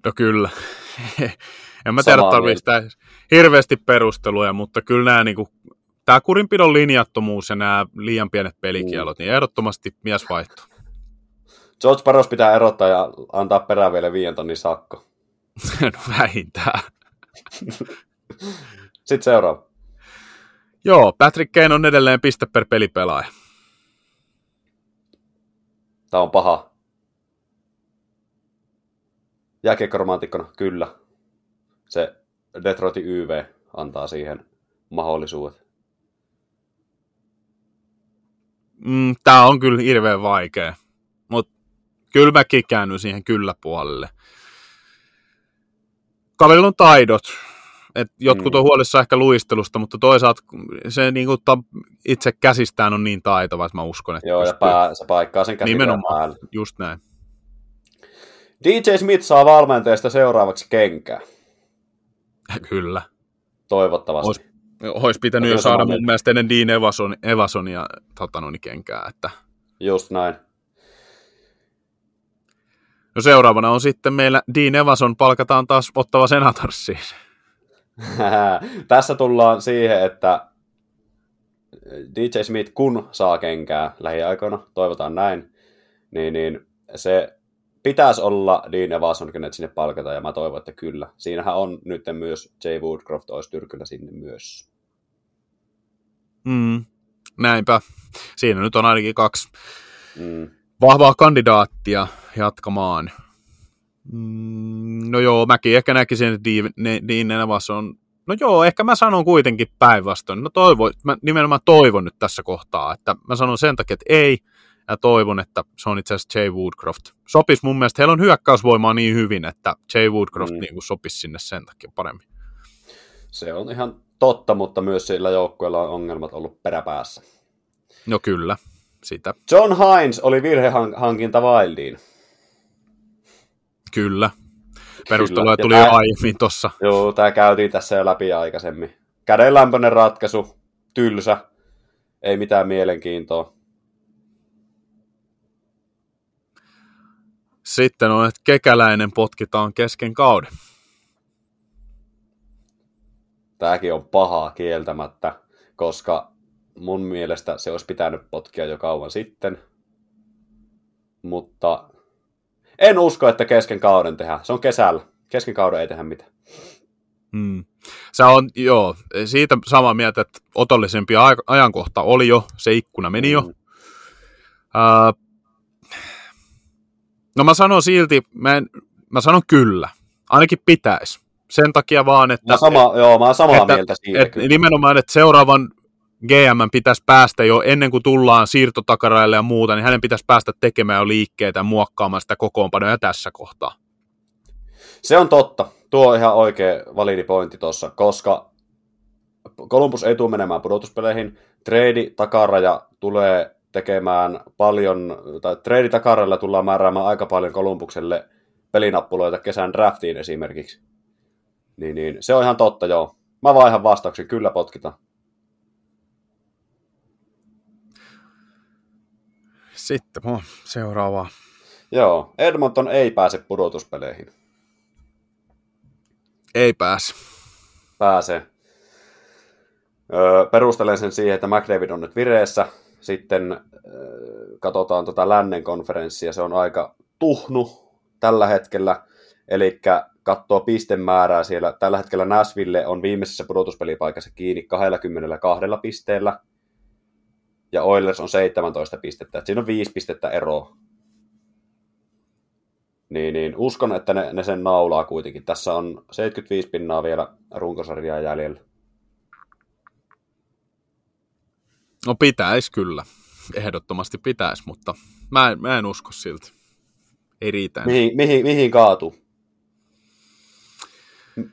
[SPEAKER 3] No kyllä. en mä tiedä tarvitse hirveästi perusteluja, mutta kyllä nämä niinku, tämä kurinpidon linjattomuus ja nämä liian pienet pelikielot, niin ehdottomasti mies vaihto.
[SPEAKER 2] George Barros pitää erottaa ja antaa perään vielä viien tonnin sakko.
[SPEAKER 3] no vähintään.
[SPEAKER 2] Sitten seuraava.
[SPEAKER 3] Joo, Patrick Kane on edelleen piste per pelipelaaja.
[SPEAKER 2] Tämä on paha. Jääkiekkoromantikkona, kyllä. Se Detroitin YV antaa siihen mahdollisuudet.
[SPEAKER 3] Mm, tämä on kyllä hirveän vaikea, mutta kyllä mäkin käännyn siihen kyllä puolelle. Kaverilla on taidot, Et jotkut
[SPEAKER 2] Mm.
[SPEAKER 3] on huolissa ehkä luistelusta, mutta toisaalta se niin kuin, itse käsistään on niin taitava, että mä uskon, että
[SPEAKER 2] Joo, ja
[SPEAKER 3] pystyy.
[SPEAKER 2] pää, se paikkaa sen
[SPEAKER 3] Nimenomaan. Just näin.
[SPEAKER 2] DJ Smith saa valmentajasta seuraavaksi kenkää.
[SPEAKER 3] Kyllä.
[SPEAKER 2] Toivottavasti.
[SPEAKER 3] Ois- Olisi pitänyt jo saada mun mielestä ennen Dean Evason, Evasonia tota, noin, kenkää. Että.
[SPEAKER 2] Just näin.
[SPEAKER 3] No seuraavana on sitten meillä Dean Evason palkataan taas ottava senatorsiin.
[SPEAKER 2] Tässä tullaan siihen, että DJ Smith, kun saa kenkää lähiaikoina, toivotaan näin, niin, niin se pitäisi olla Dean Evason, kenet sinne palkataan, ja mä toivon, että kyllä. Siinähän on nyt myös Jay Woodcroft, olisi tyrkyllä sinne myös.
[SPEAKER 3] Mm. Näinpä. Siinä nyt on ainakin kaksi
[SPEAKER 2] Mm.
[SPEAKER 3] vahvaa kandidaattia jatkamaan. Mm, no joo, mäkin ehkä näkisin, että Dean- ne- Dean Evason... No joo, ehkä mä sanon kuitenkin päinvastoin. No toivo, mä nimenomaan toivon nyt tässä kohtaa, että mä sanon sen takia, että ei, ja toivon, että se on itse asiassa Jay Woodcroft. Sopis mun mielestä, heillä on hyökkäysvoimaa niin hyvin, että Jay Woodcroft
[SPEAKER 2] Mm.
[SPEAKER 3] mm. niin kuin sopisi sinne sen takia paremmin.
[SPEAKER 2] Se on ihan totta, mutta myös sillä joukkueella on ongelmat ollut peräpäässä.
[SPEAKER 3] No kyllä, sitä,
[SPEAKER 2] John Hines oli virhehankinta Wildiin.
[SPEAKER 3] kyllä. Perusteluja
[SPEAKER 2] Ja
[SPEAKER 3] tuli jo aiemmin tuossa.
[SPEAKER 2] Joo, tämä käytiin tässä jo läpi aikaisemmin. Kädenlämpöinen ratkaisu, tylsä, ei mitään mielenkiintoa.
[SPEAKER 3] Sitten on, että kekäläinen potkitaan kesken kauden.
[SPEAKER 2] Tämäkin on pahaa kieltämättä, koska mun mielestä se olisi pitänyt potkia jo kauan sitten. Mutta en usko, että kesken kauden tehdään. Se on kesällä. Kesken kauden ei tehdä mitään.
[SPEAKER 3] Mm. Se on, joo, siitä samaa mieltä, että otollisempi ajankohta oli jo, se ikkuna meni jo.
[SPEAKER 2] Mm.
[SPEAKER 3] Ää, no mä sanon silti, mä, en, mä sanon kyllä, ainakin pitäisi. Sen takia vaan, että,
[SPEAKER 2] Mä, sama, joo, mä oon samaa
[SPEAKER 3] että-
[SPEAKER 2] mieltä siitä. kyllä.
[SPEAKER 3] nimenomaan, että seuraavan GM pitäisi päästä jo ennen kuin tullaan siirtotakaraille ja muuta, niin hänen pitäisi päästä tekemään jo liikkeitä ja muokkaamaan sitä kokoonpanoja tässä kohtaa.
[SPEAKER 2] Se on totta. Tuo on ihan oikea validi pointti tuossa, koska Columbus ei tule menemään pudotuspeleihin. Trade takaraja tulee tekemään paljon, tai trade takarajalla tullaan määräämään aika paljon Columbukselle pelinappuloita kesän draftiin esimerkiksi. Niin, niin, se on ihan totta, joo. Mä vaihan vastauksen, kyllä potkitaan.
[SPEAKER 3] Sitten oh, seuraavaa.
[SPEAKER 2] Joo, Edmonton ei pääse pudotuspeleihin.
[SPEAKER 3] Ei pääse.
[SPEAKER 2] pääsee. Öö, perustelen sen siihen, että McDavid on nyt vireessä. Sitten öö, katsotaan tota lännen konferenssia. Se on aika tuhnu tällä hetkellä. Eli katsoo pistemäärää siellä. Tällä hetkellä Nashville on viimeisessä pudotuspelipaikassa kiinni 22 pisteellä. Ja Oilers on 17 pistettä. Et siinä on 5 pistettä eroa. Niin, niin uskon, että ne, ne sen naulaa kuitenkin. Tässä on 75 pinnaa vielä runkosarjaa jäljellä.
[SPEAKER 3] No pitäisi kyllä. Ehdottomasti pitäisi, mutta mä en, mä en usko silti. Ei riitä.
[SPEAKER 2] Mihin, mihin, mihin kaatuu?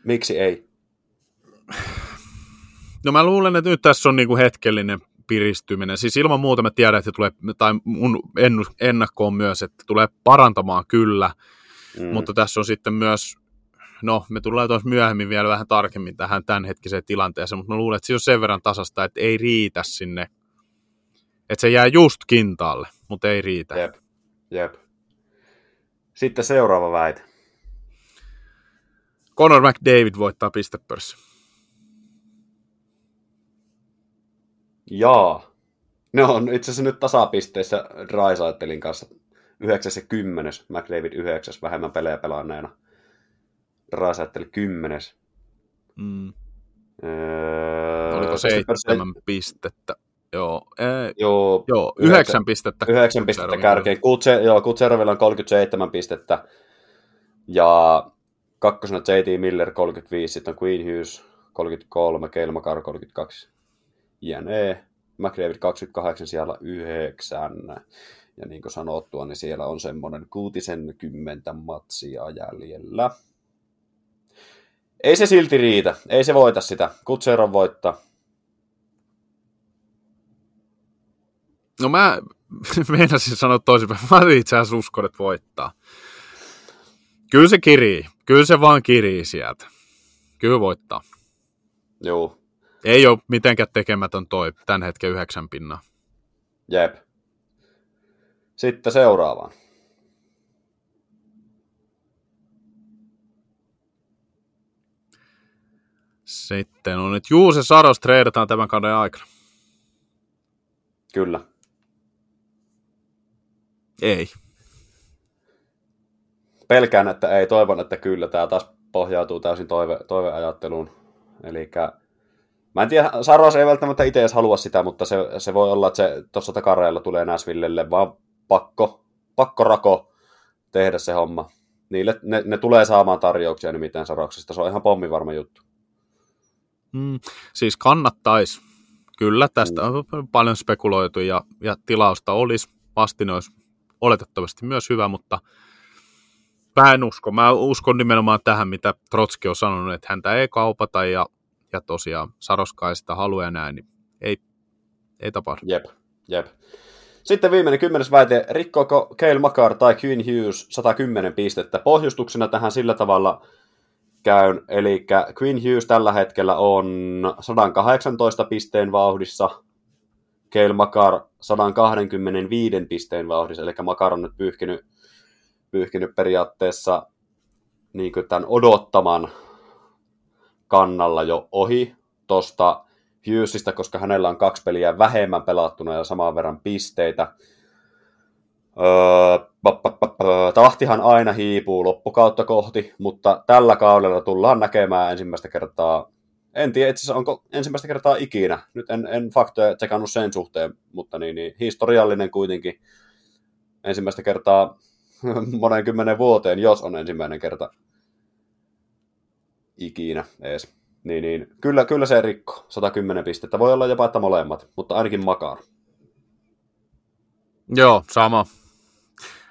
[SPEAKER 2] Miksi ei?
[SPEAKER 3] No mä luulen, että nyt tässä on niinku hetkellinen piristyminen. Siis ilman muuta mä tiedän, että tulee, tai mun ennakko on myös, että tulee parantamaan kyllä,
[SPEAKER 2] mm.
[SPEAKER 3] mutta tässä on sitten myös, no me tullaan tuossa myöhemmin vielä vähän tarkemmin tähän tämänhetkiseen tilanteeseen, mutta mä luulen, että se on sen verran tasasta, että ei riitä sinne, että se jää just kintaalle, mutta ei riitä.
[SPEAKER 2] Jep, jep. Sitten seuraava väite.
[SPEAKER 3] Conor McDavid voittaa pistepörssi.
[SPEAKER 2] Jaa. Ne on itse asiassa nyt tasapisteissä Drysaitelin kanssa 9 ja 10. McDavid 9 vähemmän pelejä pelanneena. Drysaitel 10.
[SPEAKER 3] Mm.
[SPEAKER 2] Öö,
[SPEAKER 3] Oliko
[SPEAKER 2] pistepörssi-
[SPEAKER 3] seitsemän pistettä? Joo, ei,
[SPEAKER 2] Joo,
[SPEAKER 3] joo
[SPEAKER 2] Yhdeksän-
[SPEAKER 3] yhdeksän pistettä.
[SPEAKER 2] Yhdeksän pistettä
[SPEAKER 3] Kutserovilla.
[SPEAKER 2] kärkeen. Kutse, joo, Kutserovilla on 37 pistettä. Ja kakkosena J.T. Miller 35, sitten on Queen Hughes 33, Cale Makar 32. Jne. McDavid 28 siellä 9. Ja niin kuin sanottua, niin siellä on semmoinen kuutisen kymmentä matsia jäljellä. Ei se silti riitä. Ei se voita sitä. Kutseron voittaa.
[SPEAKER 3] No mä meinasin sanoa toisinpäin. Mä itse asiassa uskon, että voittaa. Kyllä se kirii. Kyllä se vaan kirii sieltä. Kyllä voittaa.
[SPEAKER 2] Joo.
[SPEAKER 3] Ei ole mitenkään tekemätön toi tämän hetken yhdeksän pinnaa.
[SPEAKER 2] Jep. Sitten seuraavaan.
[SPEAKER 3] Sitten on nyt Juuse Saros treidataan tämän kauden aikana.
[SPEAKER 2] Kyllä.
[SPEAKER 3] Ei.
[SPEAKER 2] Pelkään, että ei. Toivon, että kyllä. Tämä taas pohjautuu täysin toive, toiveajatteluun. Eli mä en tiedä, Saros ei välttämättä itse edes halua sitä, mutta se, se voi olla, että se tuossa takareella tulee Näsvillelle, vaan pakko, pakko rako tehdä se homma. Niille, ne, ne tulee saamaan tarjouksia nimittäin Saroksesta. Se on ihan pommivarma juttu.
[SPEAKER 3] Mm, siis kannattaisi. Kyllä, tästä on paljon spekuloitu ja, ja tilausta olisi. Vastine olisi oletettavasti myös hyvä, mutta mä en usko. Mä uskon nimenomaan tähän, mitä Trotski on sanonut, että häntä ei kaupata ja, ja tosiaan Saroska ei sitä halua ja näin, niin ei, ei tapahdu.
[SPEAKER 2] Jep, jep. Sitten viimeinen kymmenes väite, rikkoako Cale Makar tai Queen Hughes 110 pistettä? Pohjustuksena tähän sillä tavalla käyn, eli Queen Hughes tällä hetkellä on 118 pisteen vauhdissa, Cale Makar 125 pisteen vauhdissa, eli Makar on nyt pyyhkinyt, pyyhkinyt periaatteessa niin tämän odottaman kannalla jo ohi tuosta Hughesista, koska hänellä on kaksi peliä vähemmän pelattuna ja saman verran pisteitä. Öö, tahtihan aina hiipuu loppukautta kohti, mutta tällä kaudella tullaan näkemään ensimmäistä kertaa, en tiedä itse asiassa onko ensimmäistä kertaa ikinä, nyt en, en faktoja tsekannut sen suhteen, mutta niin, niin, historiallinen kuitenkin ensimmäistä kertaa monen kymmenen vuoteen, jos on ensimmäinen kerta ikinä edes. Niin, niin kyllä, kyllä se rikko, 110 pistettä. Voi olla jopa, että molemmat, mutta ainakin makaan.
[SPEAKER 3] Joo, sama.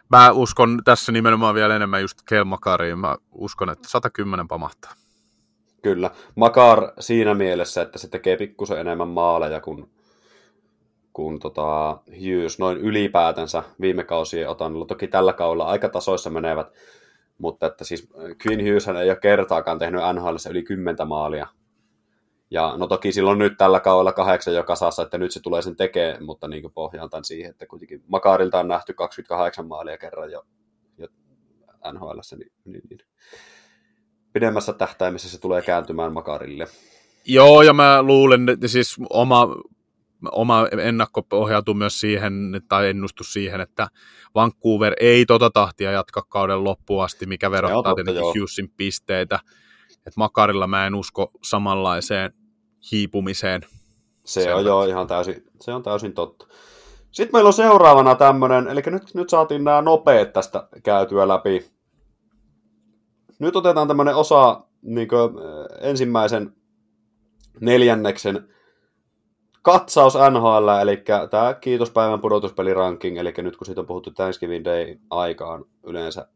[SPEAKER 3] Mä uskon tässä nimenomaan vielä enemmän just Kelmakariin. Mä uskon, että 110 pamahtaa.
[SPEAKER 2] Kyllä. Makar siinä mielessä, että se tekee pikkusen enemmän maaleja kuin, kuin tota Hughes noin ylipäätänsä viime kausien otannut. Toki tällä kaudella aika tasoissa menevät, mutta että siis Quinn Hughes ei ole kertaakaan tehnyt NHL yli 10 maalia. Ja no toki silloin nyt tällä kaudella kahdeksan jo kasassa, että nyt se tulee sen tekemään, mutta niin pohjaan tämän siihen, että kuitenkin Makarilta on nähty 28 maalia kerran jo, jo NHL, niin, niin, niin. pidemmässä tähtäimessä se tulee kääntymään Makarille.
[SPEAKER 3] Joo, ja mä luulen, että siis oma, oma ennakko pohjautuu myös siihen, tai ennustus siihen, että Vancouver ei tota tahtia jatka kauden loppuun asti, mikä verottaa tietenkin Hughesin pisteitä että Makarilla mä en usko samanlaiseen hiipumiseen.
[SPEAKER 2] Se on joo ihan täysin, se on täysin totta. Sitten meillä on seuraavana tämmöinen, eli nyt, nyt saatiin nämä nopeat tästä käytyä läpi. Nyt otetaan tämmöinen osa niin kuin, ensimmäisen neljänneksen katsaus NHL, eli tämä kiitospäivän pudotuspeliranking, eli nyt kun siitä on puhuttu Thanksgiving Day aikaan yleensä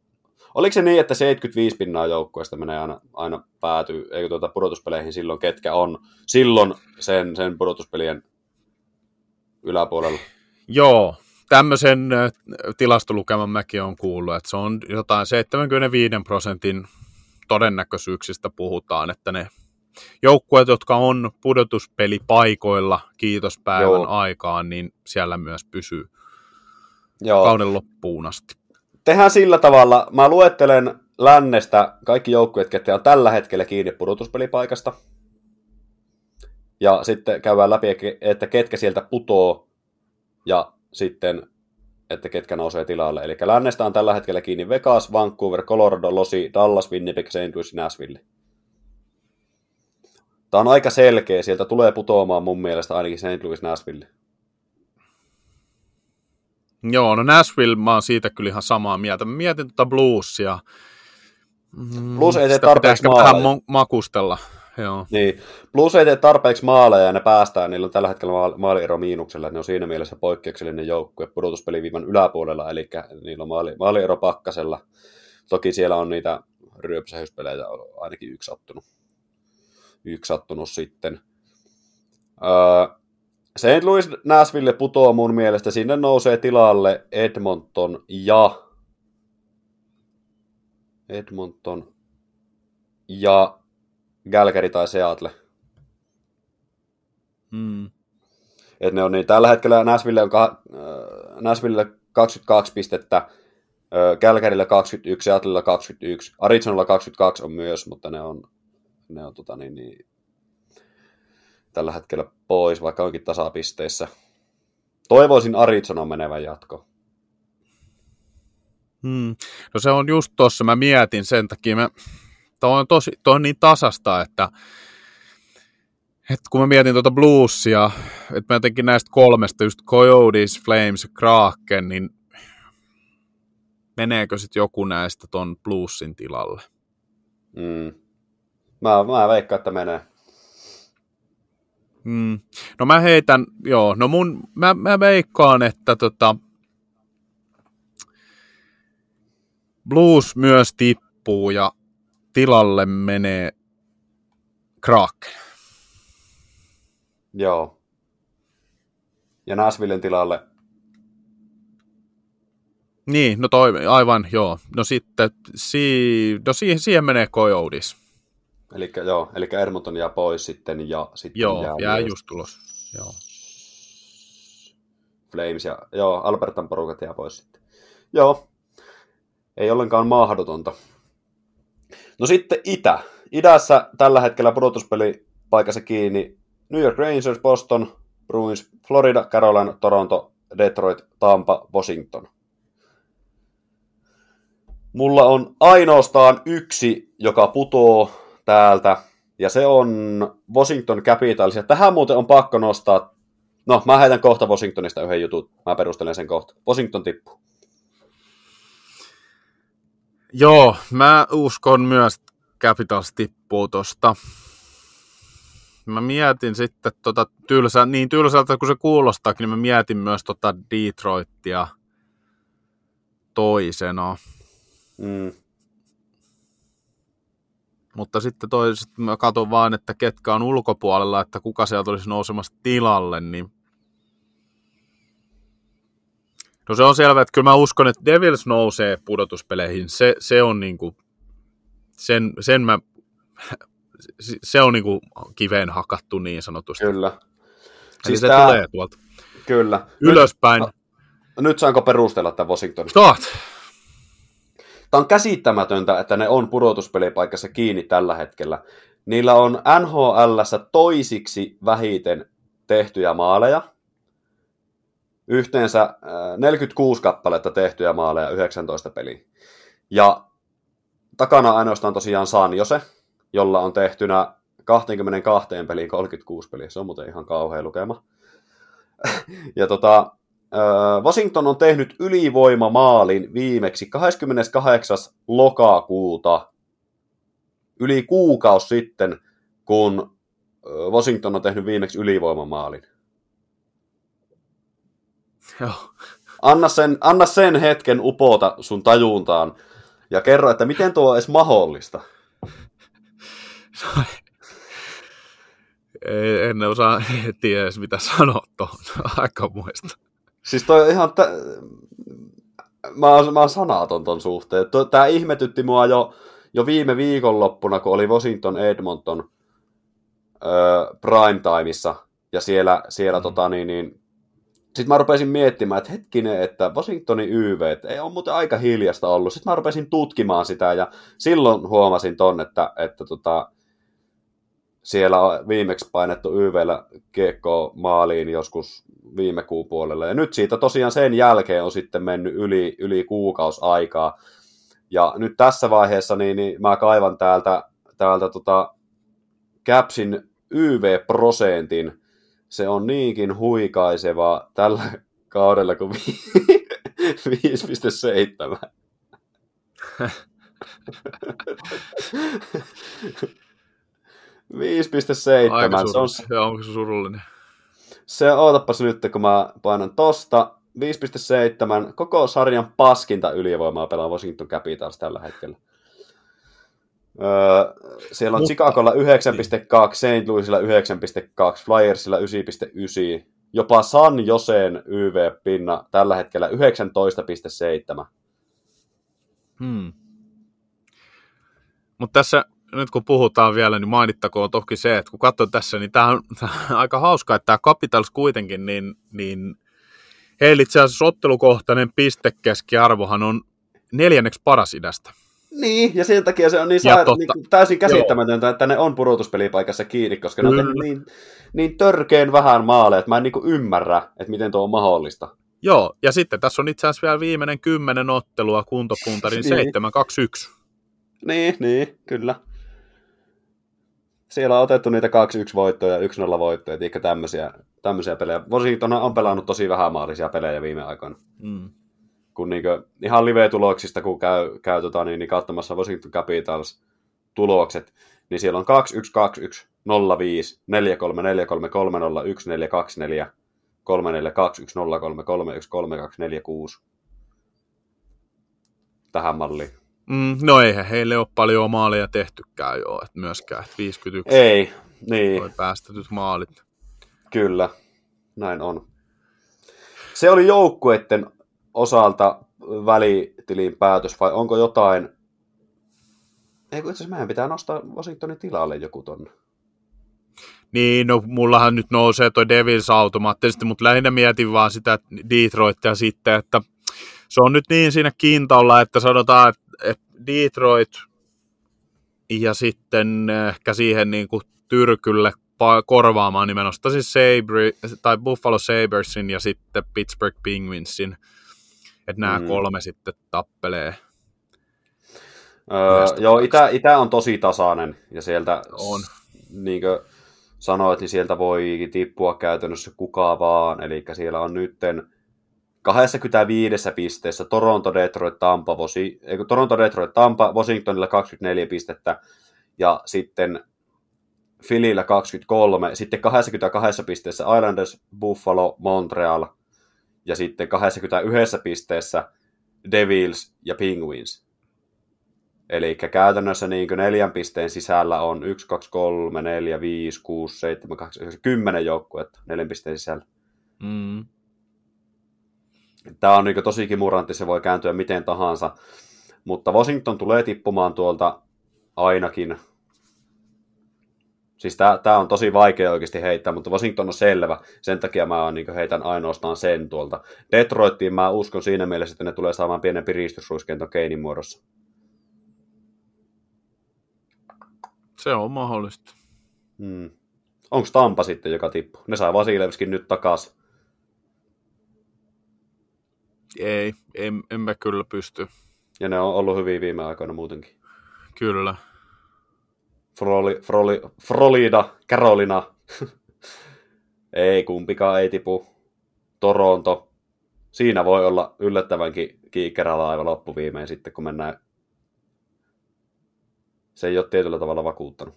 [SPEAKER 2] Oliko se niin, että 75 pinnaa joukkueesta menee aina, aina päätyy, eikö tuota pudotuspeleihin silloin, ketkä on silloin sen, sen pudotuspelien yläpuolella?
[SPEAKER 3] Joo, tämmöisen tilastolukeman mäkin on kuullut, että se on jotain 75 prosentin todennäköisyyksistä puhutaan, että ne joukkueet, jotka on pudotuspelipaikoilla kiitospäivän Joo. aikaan, niin siellä myös pysyy Joo. kauden loppuun asti
[SPEAKER 2] tehdään sillä tavalla, mä luettelen lännestä kaikki joukkueet, ketkä on tällä hetkellä kiinni pudotuspelipaikasta. Ja sitten käydään läpi, että ketkä sieltä putoo ja sitten, että ketkä nousee tilalle. Eli lännestä on tällä hetkellä kiinni Vegas, Vancouver, Colorado, Losi, Dallas, Winnipeg, St. Louis, Nashville. Tämä on aika selkeä, sieltä tulee putoamaan mun mielestä ainakin St. Louis, Nashville.
[SPEAKER 3] Joo, no Nashville, mä oon siitä kyllä ihan samaa mieltä. Mä mietin tuota bluesia.
[SPEAKER 2] Mm, Blues ei tee tarpeeksi
[SPEAKER 3] maaleja. vähän makustella. Joo.
[SPEAKER 2] Niin. Blues ei tee tarpeeksi maaleja ja ne päästään. Niillä on tällä hetkellä maaliero miinuksella. Ne on siinä mielessä poikkeuksellinen joukkue pudotuspeliviivan yläpuolella, eli niillä on maali, maaliero pakkasella. Toki siellä on niitä ryöpsähyspelejä ainakin yksi sattunut. Yksi sattunut sitten. Öö, St. Louis Nashville putoaa mun mielestä. Sinne nousee tilalle Edmonton ja Edmonton ja Galgary tai Seattle.
[SPEAKER 3] Mm.
[SPEAKER 2] Et ne on niin, tällä hetkellä Nashville on ka, äh, Nashville 22 pistettä, äh, Calgarylla 21, Seattlella 21, Arizonalla 22 on myös, mutta ne on, ne on tota niin, niin, tällä hetkellä pois, vaikka onkin tasapisteissä. Toivoisin Arizonan menevän jatko.
[SPEAKER 3] Hmm. No se on just tossa, mä mietin sen takia, mä, toi on, tosi, toi on niin tasasta, että, että kun mä mietin tuota bluesia, että mä jotenkin näistä kolmesta, just Coyotes, Flames ja Kraken, niin meneekö sitten joku näistä ton bluesin tilalle?
[SPEAKER 2] Mm. Mä, mä veikkaan, että menee.
[SPEAKER 3] Mm. No mä heitän, joo, no mun, mä, mä veikkaan, että tota, Blues myös tippuu ja tilalle menee Kraken.
[SPEAKER 2] Joo. Ja Nashvillen tilalle.
[SPEAKER 3] Niin, no toi, aivan, joo. No sitten, si, no siihen, siihen menee Coyotes.
[SPEAKER 2] Eli joo, eli Edmonton jää pois sitten ja sitten
[SPEAKER 3] Joo,
[SPEAKER 2] jää,
[SPEAKER 3] jää just tulos. Joo.
[SPEAKER 2] Flames ja joo, Albertan porukat jää pois sitten. Joo, ei ollenkaan mahdotonta. No sitten Itä. Idässä tällä hetkellä pudotuspeli paikassa kiinni New York Rangers, Boston, Bruins, Florida, Carolina, Toronto, Detroit, Tampa, Washington. Mulla on ainoastaan yksi, joka putoo täältä, ja se on Washington Capitals. Ja tähän muuten on pakko nostaa, no mä heitän kohta Washingtonista yhden jutun, mä perustelen sen kohta. Washington tippuu.
[SPEAKER 3] Joo, mä uskon myös, että Capitals tippuu tosta. Mä mietin sitten tota tylsä, niin tylsältä kuin se kuulostaakin, niin mä mietin myös tota Detroitia toisena.
[SPEAKER 2] Mm.
[SPEAKER 3] Mutta sitten toiset mä katson vaan, että ketkä on ulkopuolella, että kuka sieltä olisi nousemassa tilalle, niin No se on selvä, että kyllä mä uskon, että Devils nousee pudotuspeleihin. Se, se on niinku, sen, sen mä, se on niinku kiveen hakattu niin sanotusti.
[SPEAKER 2] Kyllä.
[SPEAKER 3] Eli
[SPEAKER 2] Siis
[SPEAKER 3] se
[SPEAKER 2] tää-
[SPEAKER 3] tulee tuolta
[SPEAKER 2] Kyllä.
[SPEAKER 3] ylöspäin.
[SPEAKER 2] Nyt, nyt saanko perustella tämän Washingtonin?
[SPEAKER 3] Saat.
[SPEAKER 2] Tämä on käsittämätöntä, että ne on pudotuspelipaikassa kiinni tällä hetkellä. Niillä on NHLssä toisiksi vähiten tehtyjä maaleja. Yhteensä äh, 46 kappaletta tehtyjä maaleja 19 peliä. Ja takana ainoastaan tosiaan San Jose, jolla on tehtynä 22 peliin 36 peliä. Se on muuten ihan kauhea lukema. ja tota, Washington on tehnyt ylivoimamaalin viimeksi 28. lokakuuta, yli kuukausi sitten, kun Washington on tehnyt viimeksi ylivoimamaalin.
[SPEAKER 3] Joo.
[SPEAKER 2] Anna sen, anna sen hetken upota sun tajuntaan ja kerro, että miten tuo on edes mahdollista.
[SPEAKER 3] En osaa tiedä edes mitä sanoa tuohon. Aika muista.
[SPEAKER 2] Siis toi on ihan... Tä... Mä, oon, mä oon sanaton ton suhteen. Tää ihmetytti mua jo, jo viime viikonloppuna, kun oli Washington Edmonton öö, primetimeissa. Ja siellä, siellä
[SPEAKER 3] Mm.
[SPEAKER 2] tota niin, niin sitten mä rupesin miettimään, että hetkinen, että Washingtonin YV, että ei ole muuten aika hiljasta ollut. Sitten mä rupesin tutkimaan sitä ja silloin huomasin ton, että, että tota, siellä on viimeksi painettu YVllä kiekko maaliin joskus viime kuun puolella. Ja nyt siitä tosiaan sen jälkeen on sitten mennyt yli, yli kuukausi aikaa. Ja nyt tässä vaiheessa niin, niin mä kaivan täältä, täältä tota Capsin YV-prosentin. Se on niinkin huikaiseva tällä kaudella kuin vi- 5,7.
[SPEAKER 3] Aika
[SPEAKER 2] 5,7. Se on,
[SPEAKER 3] se surullinen?
[SPEAKER 2] Se ootapas nyt, kun mä painan tosta. 5,7. Koko sarjan paskinta ylivoimaa pelaa Washington Capitals tällä hetkellä. Öö, siellä on
[SPEAKER 3] Mutta-
[SPEAKER 2] Chicagolla 9.2, St. Louisilla 9.2, Flyersilla 9.9, jopa San Joseen YV-pinna tällä hetkellä 19.7.
[SPEAKER 3] Hmm. Mutta tässä, nyt kun puhutaan vielä, niin mainittakoon toki se, että kun katson tässä, niin tämä on, tää on aika hauska, että tämä Capitals kuitenkin, niin, niin heillä itse asiassa ottelukohtainen pistekeskiarvohan on neljänneksi paras idästä.
[SPEAKER 2] Niin, ja sen takia se on niin,
[SPEAKER 3] totta.
[SPEAKER 2] niin täysin käsittämätöntä, että ne on pudotuspelipaikassa kiinni, koska ne on
[SPEAKER 3] Kyllä.
[SPEAKER 2] niin, niin törkeen vähän maaleja, että mä en niin ymmärrä, että miten tuo on mahdollista.
[SPEAKER 3] Joo, ja sitten tässä on itse asiassa vielä viimeinen kymmenen ottelua kuntopuntarin
[SPEAKER 2] Niin.
[SPEAKER 3] 7-2-1.
[SPEAKER 2] Niin, niin, kyllä. Siellä on otettu niitä 2-1 voittoja ja 1-0 voittoja, eikä tämmöisiä, tämmöisiä pelejä. Washington on pelannut tosi vähämaalisia pelejä viime aikoina.
[SPEAKER 3] Mm.
[SPEAKER 2] Kun niinkö, ihan live-tuloksista, kun käy, käy tota, niin, niin katsomassa Washington Capitals tulokset, niin siellä on 2-1-2-1, 0-5, 4-3, 4-3, 3-0, 1-4, 2-4, 3-4, 2-1, 0-3, 3-1, 3-2, 4-6. Tähän malliin.
[SPEAKER 3] Mm, no eihän heille ole paljon maaleja tehtykään jo, että myöskään että 51
[SPEAKER 2] Ei, niin.
[SPEAKER 3] toi päästetyt maalit.
[SPEAKER 2] Kyllä, näin on. Se oli joukkueiden osalta välitilin päätös, vai onko jotain... Ei kun itse asiassa meidän pitää nostaa Washingtonin tilalle joku tonne.
[SPEAKER 3] Niin, no mullahan nyt nousee toi Devils automaattisesti, mutta lähinnä mietin vaan sitä Detroitia sitten, että se on nyt niin siinä kintolla, että sanotaan, että, että Detroit ja sitten ehkä siihen niin kuin tyrkylle korvaamaan, niin mä nostaisin Sabre, tai Buffalo Sabersin ja sitten Pittsburgh Penguinsin, että nämä
[SPEAKER 2] Mm.
[SPEAKER 3] kolme sitten tappelee.
[SPEAKER 2] Öö, joo, itä, itä on tosi tasainen, ja sieltä,
[SPEAKER 3] On.
[SPEAKER 2] niin kuin sanoit, niin sieltä voi tippua käytännössä kuka vaan, eli siellä on nytten 25 pisteessä Toronto, Detroit, Tampa, kun Toronto, Detroit, Tampa, Washingtonilla 24 pistettä, ja sitten Phillyllä 23, sitten 22 pisteessä Islanders, Buffalo, Montreal, ja sitten 21 pisteessä Devils ja Penguins. Eli käytännössä niin neljän pisteen sisällä on 1, 2, 3, 4, 5, 6, 7, 8, 9, 10 joukkuetta neljän pisteen sisällä.
[SPEAKER 3] Mm.
[SPEAKER 2] Tämä on niin tosi kimurantti, se voi kääntyä miten tahansa. Mutta Washington tulee tippumaan tuolta ainakin. Siis tämä on tosi vaikea oikeasti heittää, mutta Washington on selvä. Sen takia mä niin heitän ainoastaan sen tuolta. Detroittiin mä uskon siinä mielessä, että ne tulee saamaan pienen piristysruiskeen ton Keinin muodossa.
[SPEAKER 3] Se on mahdollista.
[SPEAKER 2] Hmm. Onko Tampa sitten, joka tippuu? Ne saa Vasilevskin nyt takas.
[SPEAKER 3] Ei, en, en mä kyllä pysty.
[SPEAKER 2] Ja ne on ollut hyviä viime aikoina muutenkin.
[SPEAKER 3] Kyllä.
[SPEAKER 2] Froli, Froli, Frolida, Carolina. ei, kumpikaan ei tipu. Toronto. Siinä voi olla yllättävänkin kiikkerällä aivan loppuviimein sitten, kun mennään. Se ei ole tietyllä tavalla vakuuttanut.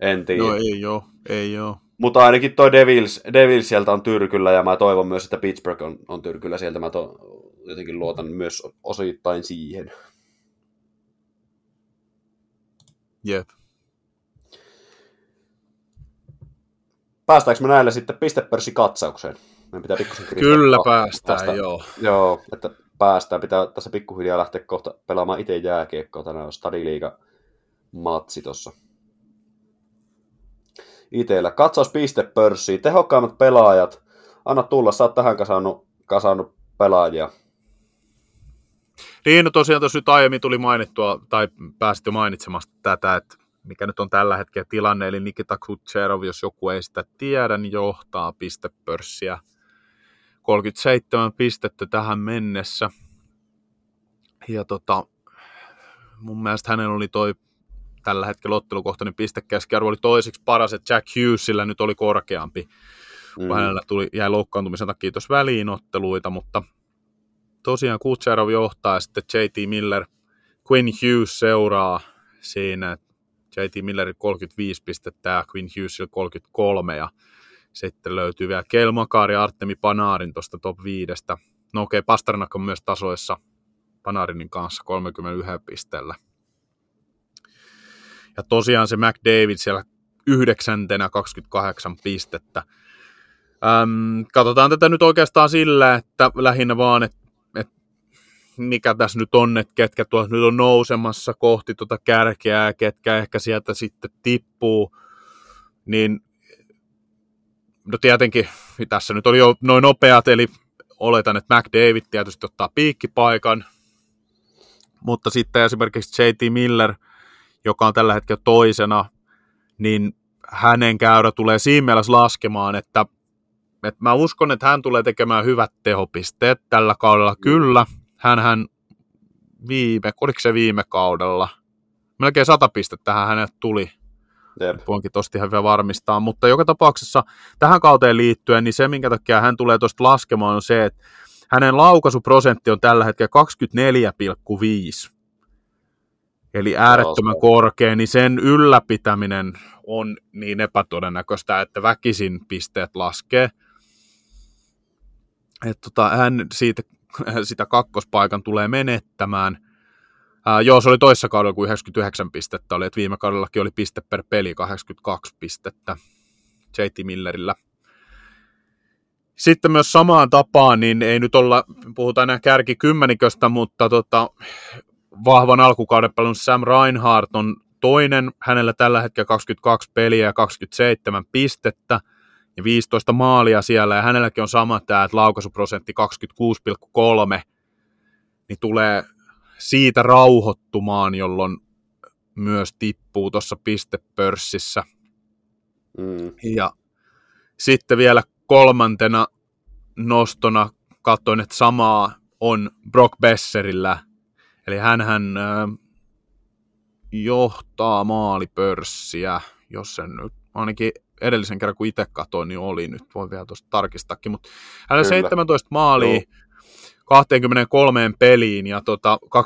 [SPEAKER 2] En tiedä.
[SPEAKER 3] No ei joo, ei joo.
[SPEAKER 2] Mutta ainakin toi Devils, Devils sieltä on tyrkyllä ja mä toivon myös, että Pittsburgh on, on tyrkyllä sieltä. Mä to, jotenkin luotan myös osittain siihen.
[SPEAKER 3] Jep.
[SPEAKER 2] Päästäänkö me näillä sitten pistepörssikatsaukseen? Meidän pitää pikkusen
[SPEAKER 3] Kyllä päästään,
[SPEAKER 2] vasta-
[SPEAKER 3] joo.
[SPEAKER 2] Joo, että päästään. Pitää tässä pikkuhiljaa lähteä kohta pelaamaan itse jääkiekkoa. Tänään on Stadiliiga matsi tossa. Itellä. Katsaus pistepörssiin. Tehokkaimmat pelaajat. Anna tulla, sä oot tähän kasannut, kasannut pelaajia.
[SPEAKER 3] Niin, no tosiaan tuossa nyt aiemmin tuli mainittua, tai pääsit jo mainitsemasta tätä, että mikä nyt on tällä hetkellä tilanne, eli Nikita Kutserov, jos joku ei sitä tiedä, niin johtaa pistepörssiä 37 pistettä tähän mennessä. Ja tota, mun mielestä hänellä oli toi tällä hetkellä ottelukohtainen pistekeskiarvo oli toiseksi paras, että Jack Hughesillä nyt oli korkeampi,
[SPEAKER 2] Mm.
[SPEAKER 3] kun hänellä tuli, jäi loukkaantumisen takia tuossa väliinotteluita, mutta tosiaan Kutserov johtaa ja sitten JT Miller, Quinn Hughes seuraa siinä, JT Millerin 35 pistettä ja Quinn Hughesilla 33 ja sitten löytyy vielä Kel Makar ja Artemi Panarin tuosta top 5. No okei, okay, Pasternak on myös tasoissa Panarinin kanssa 31 pisteellä. Ja tosiaan se McDavid siellä yhdeksäntenä 28 pistettä. Öm, katsotaan tätä nyt oikeastaan sillä, että lähinnä vaan, että, että mikä tässä nyt on, että ketkä tuossa nyt on nousemassa kohti tuota kärkeä ja ketkä ehkä sieltä sitten tippuu, niin no tietenkin tässä nyt oli jo noin nopeat, eli oletan, että McDavid tietysti ottaa piikkipaikan, mutta sitten esimerkiksi JT Miller, joka on tällä hetkellä toisena, niin hänen käyrä tulee siinä mielessä laskemaan, että, että mä uskon, että hän tulee tekemään hyvät tehopisteet tällä kaudella. Kyllä, hän, hän viime, oliko se viime kaudella? Melkein sata pistettä hänet tuli. Jep. Voinkin tosta ihan vielä varmistaa, mutta joka tapauksessa tähän kauteen liittyen, niin se minkä takia hän tulee tuosta laskemaan on se, että hänen laukaisuprosentti on tällä hetkellä 24,5. Eli äärettömän Joo, korkea, niin sen ylläpitäminen on niin epätodennäköistä, että väkisin pisteet laskee. Et tota, hän siitä, sitä kakkospaikan tulee menettämään. Ää, joo, se oli toissa kaudella kuin 99 pistettä oli, että viime kaudellakin oli piste per peli 82 pistettä JT Millerillä. Sitten myös samaan tapaan, niin ei nyt olla, puhutaan enää kärkikymmeniköstä, mutta tota, vahvan alkukauden pelannut Sam Reinhardt on toinen, hänellä tällä hetkellä 22 peliä ja 27 pistettä ja 15 maalia siellä, ja hänelläkin on sama tämä, että laukaisuprosentti 26,3, niin tulee siitä rauhoittumaan, jolloin myös tippuu tuossa pistepörssissä. Mm. Ja sitten vielä kolmantena nostona katsoin, että samaa on Brock Besserillä. Eli hän johtaa maalipörssiä, jos sen nyt ainakin edellisen kerran kun itse katsoin, niin oli nyt, voi vielä tuosta tarkistakin, mutta hänellä 17 maalia Joo. 23 peliin ja tota 26,2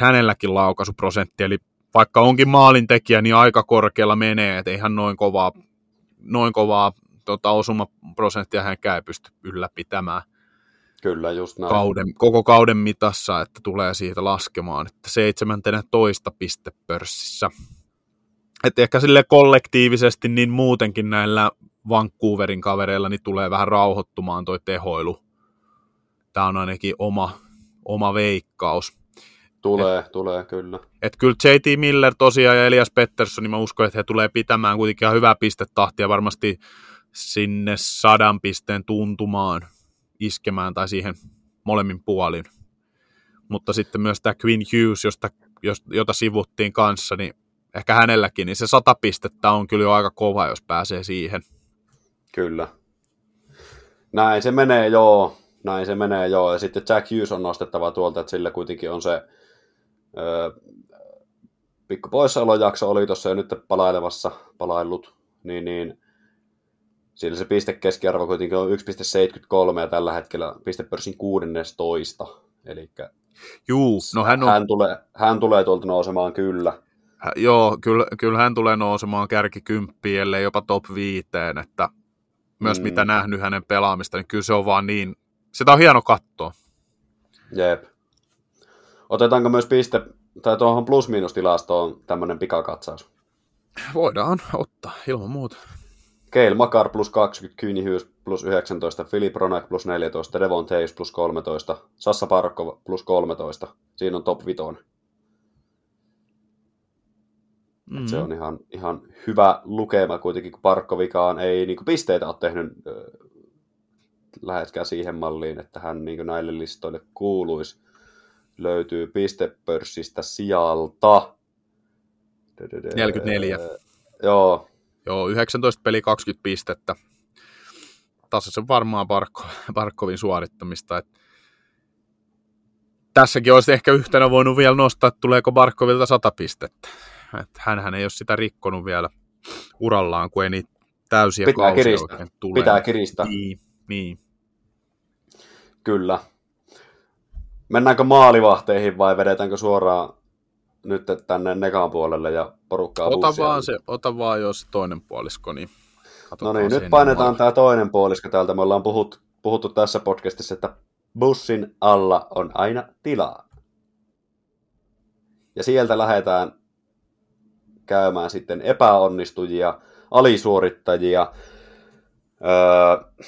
[SPEAKER 3] hänelläkin laukaisuprosentti, eli vaikka onkin maalintekijä, niin aika korkealla menee, että eihän noin kovaa, noin kovaa tota, osumaprosenttia hänkään ei pysty ylläpitämään.
[SPEAKER 2] Kyllä, just näin.
[SPEAKER 3] Kauden, koko kauden mitassa, että tulee siitä laskemaan, että 17 piste pörssissä. Että ehkä sille kollektiivisesti niin muutenkin näillä Vancouverin kavereilla niin tulee vähän rauhoittumaan toi tehoilu. Tämä on ainakin oma, oma veikkaus.
[SPEAKER 2] Tulee, et, tulee, kyllä.
[SPEAKER 3] Et kyllä JT Miller tosiaan ja Elias Pettersson, niin mä uskon, että he tulee pitämään kuitenkin ihan hyvää pistetahtia varmasti sinne sadan pisteen tuntumaan iskemään tai siihen molemmin puolin. Mutta sitten myös tämä Queen Hughes, josta, jota sivuttiin kanssa, niin ehkä hänelläkin, niin se sata pistettä on kyllä jo aika kova, jos pääsee siihen.
[SPEAKER 2] Kyllä. Näin se menee, joo. Näin se menee, joo. Ja sitten Jack Hughes on nostettava tuolta, että sillä kuitenkin on se öö, pikku poissaolojakso oli tuossa jo nyt palailemassa, palaillut, niin, niin sillä se piste keskiarvo kuitenkin on 1,73 ja tällä hetkellä pistepörssin 16. Eli
[SPEAKER 3] Juu, no hän, on...
[SPEAKER 2] hän, tulee, hän tulee tuolta nousemaan kyllä.
[SPEAKER 3] Hä, joo, kyllä, kyllä hän tulee nousemaan kärkikymppiin, ellei jopa top viiteen, että myös mm. mitä nähnyt hänen pelaamista, niin kyllä se on vaan niin, sitä on hieno katsoa.
[SPEAKER 2] Jep. Otetaanko myös piste, tai tuohon plus-miinus-tilastoon tämmöinen pikakatsaus?
[SPEAKER 3] Voidaan ottaa, ilman muuta.
[SPEAKER 2] Keil Makar plus 20, Kyni Hughes plus 19, Philip Ronak plus 14, Devon Taves plus 13, Sassa Parkko plus 13. Siinä on top 5. Mm-hmm. Se on ihan, ihan hyvä lukema kuitenkin, kun Parkkovikaan ei niin kuin pisteitä ole tehnyt äh, läheskään siihen malliin, että hän niin näille listoille kuuluisi. Löytyy pistepörssistä sijalta.
[SPEAKER 3] 44.
[SPEAKER 2] Joo,
[SPEAKER 3] Joo, 19 peli 20 pistettä. se varmaan Barko, Barkovin suorittamista. Et tässäkin olisi ehkä yhtenä voinut vielä nostaa, että tuleeko Barkovilta 100 pistettä. Et hänhän ei ole sitä rikkonut vielä urallaan, kun ei niitä täysiä
[SPEAKER 2] Pitää kiristää. Tule. Pitää kiristää.
[SPEAKER 3] Niin, niin.
[SPEAKER 2] Kyllä. Mennäänkö maalivahteihin vai vedetäänkö suoraan nyt tänne nekan puolelle ja porukkaa
[SPEAKER 3] ota vaan, se, ota vaan jos se toinen puolisko, niin
[SPEAKER 2] No niin, nyt painetaan tämä toinen puolisko täältä. Me ollaan puhuttu, puhuttu tässä podcastissa, että bussin alla on aina tilaa. Ja sieltä lähdetään käymään sitten epäonnistujia, alisuorittajia. Öö,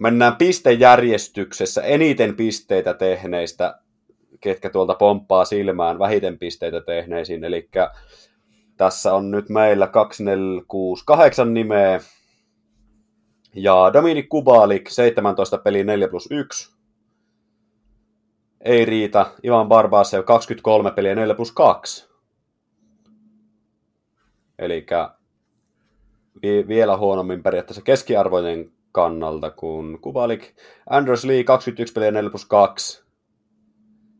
[SPEAKER 2] mennään pistejärjestyksessä eniten pisteitä tehneistä, ketkä tuolta pomppaa silmään vähiten pisteitä tehneisiin. Eli tässä on nyt meillä 2, 4, 6, 8 nimeä. Ja Dominik Kubalik, 17 peli 4 plus 1. Ei riitä. Ivan Barbasev, 23 peliä 4 plus 2. Eli vielä huonommin periaatteessa keskiarvojen kannalta kuin Kubalik. Andrews Lee 21 peliä 4 plus 2.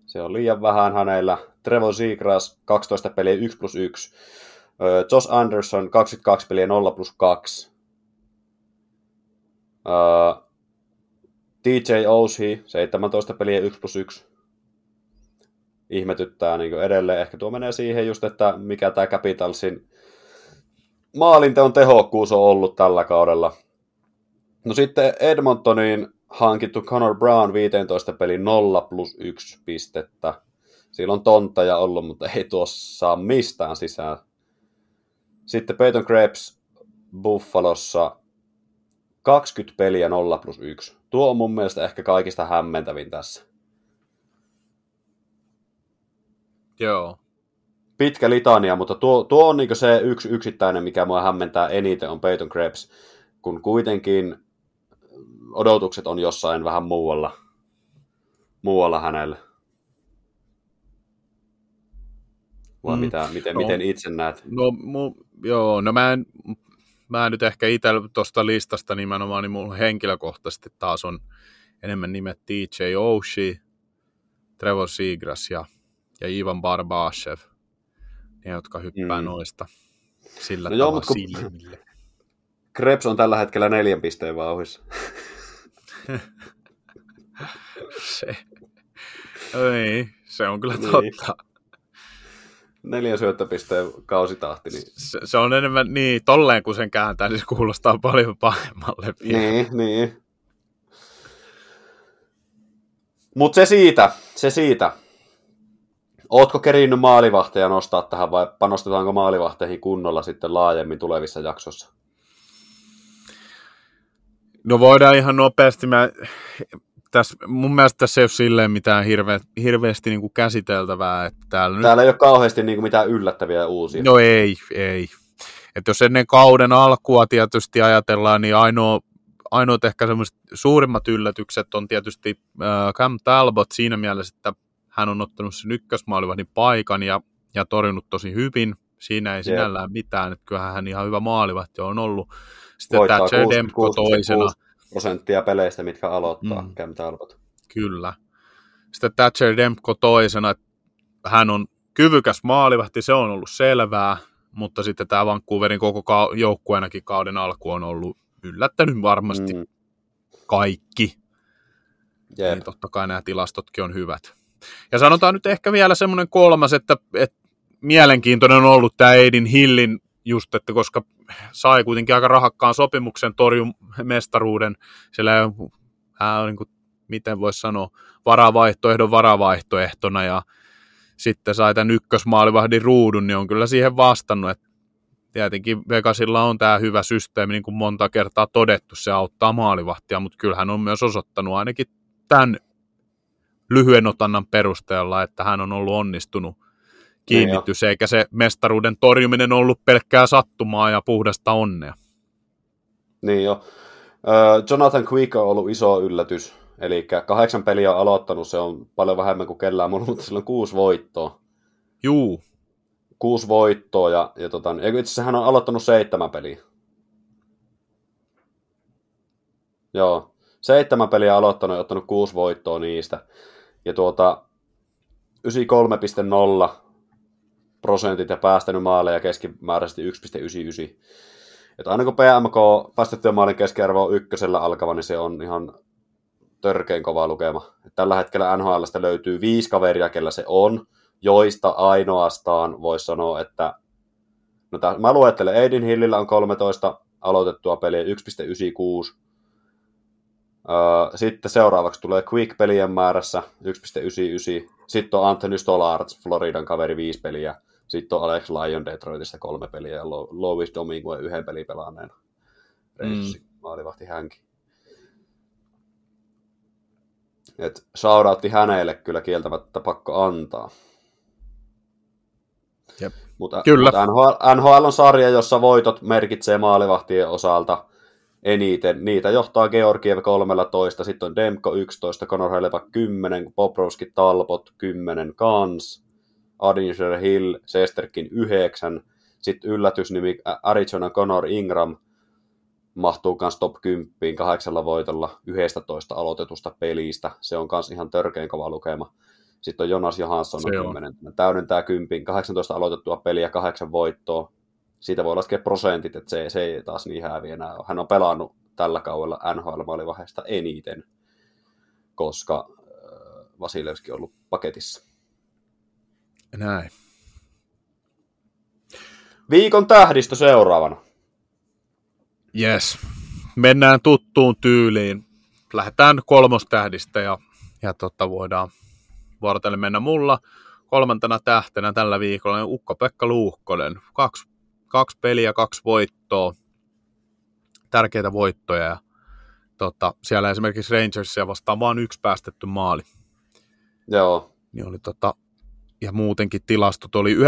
[SPEAKER 2] Se on liian vähän hänellä. Trevor Seagrass 12 peliä 1 plus 1. Josh Anderson 22 peliä 0 plus 2. TJ Oshie 17 peliä 1 plus 1. Ihmetyttää niin edelleen. Ehkä tuo menee siihen just, että mikä tämä Capitalsin maalinteon tehokkuus on ollut tällä kaudella. No sitten Edmontonin hankittu Connor Brown 15 peli 0 plus 1 pistettä. Sillä on tontaja ollut, mutta ei tuossa saa mistään sisään. Sitten Peyton Krebs Buffalossa 20 peliä 0 plus 1. Tuo on mun mielestä ehkä kaikista hämmentävin tässä.
[SPEAKER 3] Joo.
[SPEAKER 2] Pitkä litania, mutta tuo, tuo on niin se yksi yksittäinen, mikä mua hämmentää eniten, on Peyton Krebs, kun kuitenkin odotukset on jossain vähän muualla, muualla hänelle. Vai mm. mitä, miten, no, miten itse näet?
[SPEAKER 3] No, mu, joo, no mä en, mä en nyt ehkä itse tuosta listasta nimenomaan, niin mulla henkilökohtaisesti taas on enemmän nimet DJ Oshie, Trevor Seagrass ja, ja Ivan Barbashev, ne jotka hyppää mm. noista sillä no tavalla joo, silmille.
[SPEAKER 2] Krebs on tällä hetkellä neljän pisteen vauhissa.
[SPEAKER 3] se, ei, se on kyllä niin. totta.
[SPEAKER 2] Neljän syöttöpisteen kausitahti. Niin...
[SPEAKER 3] Se, se, on enemmän niin, tolleen kun sen kääntää, niin se kuulostaa paljon pahemmalle.
[SPEAKER 2] Niin, niin. Mutta se siitä, se siitä. Ootko kerinnyt maalivahteja nostaa tähän vai panostetaanko maalivahteihin kunnolla sitten laajemmin tulevissa jaksossa?
[SPEAKER 3] No voidaan ihan nopeasti. Mä, tässä, mun mielestä tässä ei ole silleen mitään hirve, hirveästi niin kuin käsiteltävää. Että täällä,
[SPEAKER 2] täällä nyt... ei ole kauheasti niin kuin mitään yllättäviä uusia.
[SPEAKER 3] No ei, ei. Että jos ennen kauden alkua tietysti ajatellaan, niin ainoa, ainoat ehkä semmoiset suurimmat yllätykset on tietysti äh, Cam Talbot siinä mielessä, että hän on ottanut sen ykkösmaalivahdin paikan ja, ja torjunut tosi hyvin. Siinä ei sinällään Jep. mitään, että kyllähän hän ihan hyvä maalivahti on ollut.
[SPEAKER 2] Sitten Voittaa tämä Demko toisena. prosenttia peleistä, mitkä aloittaa mm. Cam Talbot.
[SPEAKER 3] Kyllä. Sitten Thatcher Demko toisena, hän on kyvykäs maalivahti, se on ollut selvää, mutta sitten tämä Vancouverin koko ka- joukkueenakin kauden alku on ollut yllättänyt varmasti mm. kaikki. Jep. Niin totta kai nämä tilastotkin on hyvät. Ja sanotaan nyt ehkä vielä semmoinen kolmas, että, että mielenkiintoinen on ollut tämä Eidin Hillin just, että koska sai kuitenkin aika rahakkaan sopimuksen torjun mestaruuden, siellä on, on niin kuin, miten voisi sanoa, varavaihtoehdon varavaihtoehtona ja sitten sai tämän ykkösmaalivahdin ruudun, niin on kyllä siihen vastannut, että tietenkin Vegasilla on tämä hyvä systeemi, niin kuin monta kertaa todettu, se auttaa maalivahtia, mutta kyllähän on myös osoittanut ainakin tämän lyhyen otannan perusteella, että hän on ollut onnistunut kiinnitys, niin eikä se mestaruuden torjuminen ollut pelkkää sattumaa ja puhdasta onnea.
[SPEAKER 2] Niin jo. Jonathan Quick on ollut iso yllätys. Eli kahdeksan peliä on aloittanut, se on paljon vähemmän kuin kellään mulla, mutta sillä on kuusi voittoa.
[SPEAKER 3] Juu.
[SPEAKER 2] Kuusi voittoa, ja, ja tota, itse asiassa hän on aloittanut seitsemän peliä. Joo, seitsemän peliä aloittanut ja ottanut kuusi voittoa niistä. Ja tuota, 93,0 prosentit ja päästänyt maaleja keskimääräisesti 1,99. Että aina kun PMK päästettyä maalin keskiarvo on ykkösellä alkava, niin se on ihan törkein kova lukema. Tällä hetkellä NHLstä löytyy viisi kaveria, kellä se on, joista ainoastaan voisi sanoa, että no tää, mä luettelen, Aiden Hillillä on 13 aloitettua peliä, 1,96. Sitten seuraavaksi tulee Quick-pelien määrässä 1,99. Sitten on Anthony Stolarz, Floridan kaveri, 5 peliä, Sitten on Alex Lyon Detroitista kolme peliä ja Lois Domingue yhden pelin pelaaneena. Reissi, mm. maalivahti hänkin. Et shoutoutti hänelle kyllä kieltämättä pakko antaa.
[SPEAKER 3] Jep.
[SPEAKER 2] Mutta,
[SPEAKER 3] Kyllä.
[SPEAKER 2] mutta NHL, NHL on sarja, jossa voitot merkitsee maalivahtien osalta eniten. Niitä johtaa Georgiev 13, sitten on Demko 11, Conor Hellebuck 10, Bobrovski Talbot 10 kans, Adinger Hill, Sesterkin 9, sitten yllätysnimi Arizona Conor Ingram mahtuu myös top 10 kahdeksalla voitolla 11 aloitetusta pelistä. Se on myös ihan törkeän kova lukema. Sitten on Jonas Johansson on 10. Täydentää 10, 18 aloitettua peliä, 8 voittoa. Siitä voi laskea prosentit, että se, se ei taas niin häviä enää. Hän on pelannut tällä kaudella NHL-maalivaiheesta eniten, koska Vasilevski on ollut paketissa.
[SPEAKER 3] Näin.
[SPEAKER 2] Viikon tähdistö seuraavana.
[SPEAKER 3] Yes. Mennään tuttuun tyyliin. Lähdetään kolmostähdistä ja, ja tota voidaan vuorotellen mennä mulla. Kolmantena tähtenä tällä viikolla on Ukko-Pekka Luukkonen. Kaksi, kaksi peliä, kaksi voittoa. Tärkeitä voittoja. Ja, tota, siellä esimerkiksi Rangersia vastaan vain yksi päästetty maali.
[SPEAKER 2] Joo.
[SPEAKER 3] Niin oli tota, ja muutenkin tilastot oli 94,9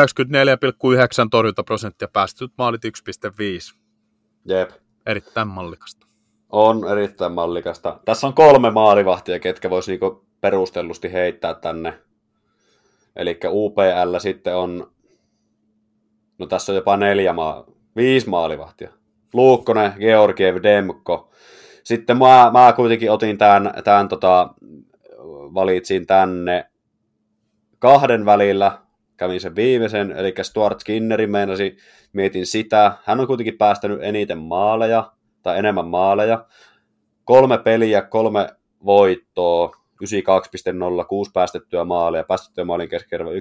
[SPEAKER 3] torjuntaprosenttia, päästetyt maalit 1,5.
[SPEAKER 2] Jep.
[SPEAKER 3] Erittäin mallikasta.
[SPEAKER 2] On erittäin mallikasta. Tässä on kolme maalivahtia, ketkä voisi niinku perustellusti heittää tänne. Eli UPL sitten on, no tässä on jopa neljä maa, viisi maalivahtia. Luukkonen, Georgiev, Demko. Sitten mä, mä kuitenkin otin tämän, tämän tota, valitsin tänne kahden välillä, kävin sen viimeisen, eli Stuart Skinnerin meinasi, mietin sitä. Hän on kuitenkin päästänyt eniten maaleja, tai enemmän maaleja. Kolme peliä, kolme voittoa, 92.0, kuusi päästettyä maalia, päästettyä maalin keskiarvo 1.96,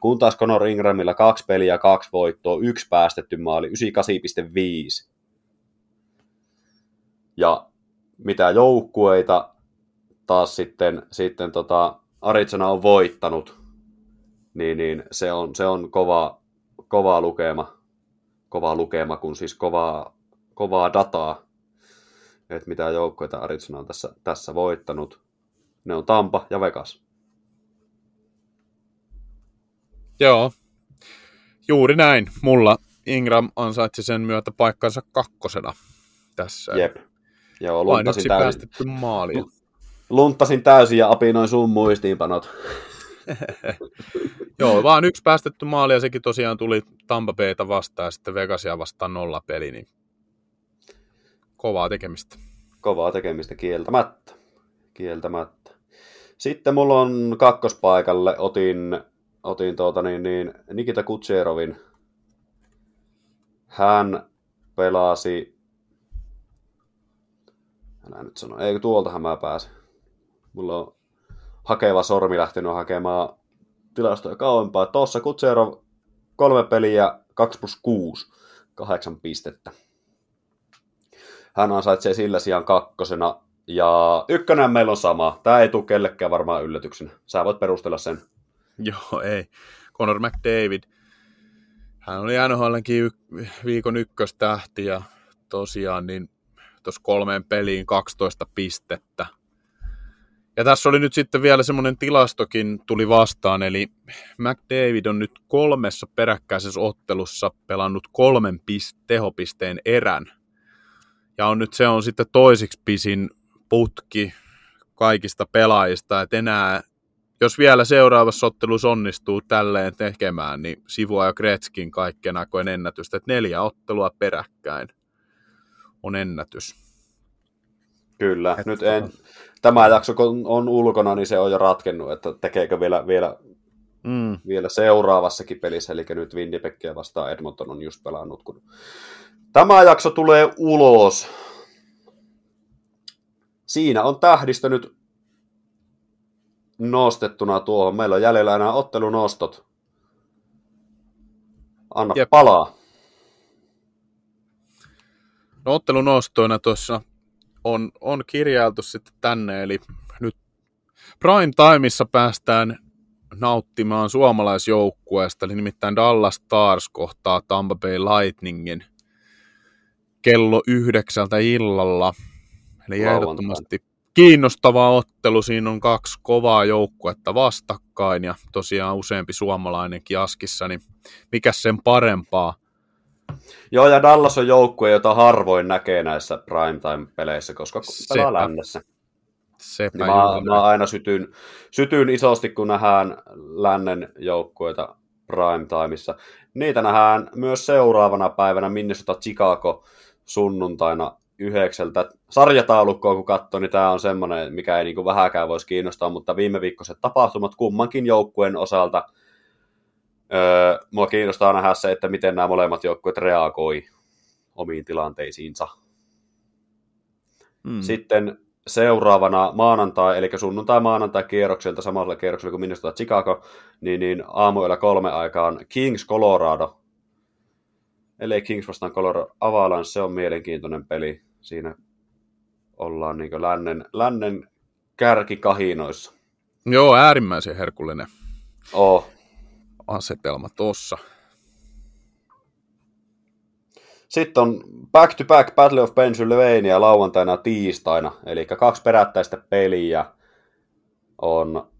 [SPEAKER 2] kun taas Conor Ingramilla kaksi peliä, kaksi voittoa, yksi päästetty maali, 98.5. Ja mitä joukkueita taas sitten, sitten tota, Arizona on voittanut, niin, niin se on, se on kova, kova lukema, kova lukema, kun siis kovaa, kovaa dataa, että mitä joukkoita Arizona on tässä, tässä voittanut. Ne on Tampa ja Vegas.
[SPEAKER 3] Joo, juuri näin. Mulla Ingram ansaitsi sen myötä paikkansa kakkosena tässä.
[SPEAKER 2] Jep. Joo,
[SPEAKER 3] Vain yksi täysin. päästetty maali.
[SPEAKER 2] Lunttasin täysin ja apinoin sun muistiinpanot.
[SPEAKER 3] Joo, vaan yksi päästetty maali ja sekin tosiaan tuli Tampa Bayta vastaan ja sitten Vegasia vastaan nolla peli, niin kovaa tekemistä.
[SPEAKER 2] Kovaa tekemistä kieltämättä. Kieltämättä. Sitten mulla on kakkospaikalle, otin, otin tuota niin, niin Nikita Kutserovin. Hän pelasi, älä nyt sano, ei tuoltahan mä pääsin. Mulla on hakeva sormi lähtenyt hakemaan tilastoja kauempaa. Tuossa Kutserov kolme peliä, 2 plus 6, kahdeksan pistettä. Hän ansaitsee sillä sijaan kakkosena ja ykkönen meillä on sama. Tämä ei tule kellekään varmaan yllätyksenä. Sä voit perustella sen.
[SPEAKER 3] Joo, ei. Conor McDavid. Hän oli NHLkin viikon ykköstähti ja tosiaan niin tuossa kolmeen peliin 12 pistettä. Ja tässä oli nyt sitten vielä semmoinen tilastokin tuli vastaan, eli McDavid on nyt kolmessa peräkkäisessä ottelussa pelannut kolmen pist- tehopisteen erän. Ja on nyt se on sitten toisiksi pisin putki kaikista pelaajista, että enää, jos vielä seuraavassa ottelussa onnistuu tälleen tekemään, niin Sivua ja Kretskin kaikkien aikojen ennätystä, että neljä ottelua peräkkäin on ennätys.
[SPEAKER 2] Kyllä, että nyt en, tämä jakso kun on ulkona, niin se on jo ratkennut, että tekeekö vielä, vielä, mm. vielä seuraavassakin pelissä, eli nyt Winnipeggia vastaan Edmonton on just pelannut, kun tämä jakso tulee ulos siinä on tähdistö nyt nostettuna tuohon. Meillä on jäljellä enää ottelunostot. Anna Jep. palaa.
[SPEAKER 3] No ottelunostoina tuossa on, on kirjailtu sitten tänne, eli nyt prime timeissa päästään nauttimaan suomalaisjoukkueesta, eli nimittäin Dallas Stars kohtaa Tampa Bay Lightningin kello yhdeksältä illalla. Eli
[SPEAKER 2] Lauantai.
[SPEAKER 3] ehdottomasti kiinnostava ottelu. Siinä on kaksi kovaa joukkuetta vastakkain ja tosiaan useampi suomalainenkin askissa, niin mikä sen parempaa?
[SPEAKER 2] Joo, ja Dallas on joukkue, jota harvoin näkee näissä primetime-peleissä, koska pelaa lännessä.
[SPEAKER 3] Sepä
[SPEAKER 2] Niin mä,
[SPEAKER 3] juuri
[SPEAKER 2] mä aina sytyn, sytyn isosti, kun nähdään lännen joukkueita primetimeissa. Niitä nähdään myös seuraavana päivänä Minnesota Chicago sunnuntaina yhdeksältä. Sarjataulukkoa kun katsoo, niin tämä on semmoinen, mikä ei niinku vähäkään voisi kiinnostaa, mutta viime viikkoiset tapahtumat kummankin joukkueen osalta öö, mua kiinnostaa nähdä se, että miten nämä molemmat joukkueet reagoi omiin tilanteisiinsa.
[SPEAKER 3] Mm.
[SPEAKER 2] Sitten seuraavana maanantai, eli sunnuntai maanantai kierrokselta samalla kierroksella kuin Minnesota Chicago, niin, niin aamuilla kolme aikaan Kings Colorado. Eli Kings vastaan Colorado Avalanche, se on mielenkiintoinen peli. Siinä ollaan niin lännen, lännen kärkikahinoissa.
[SPEAKER 3] Joo, äärimmäisen herkullinen
[SPEAKER 2] Oh.
[SPEAKER 3] Asetelma tossa.
[SPEAKER 2] Sitten on back to back Battle of Pennsylvania lauantaina ja tiistaina, eli kaksi perättäistä peliä on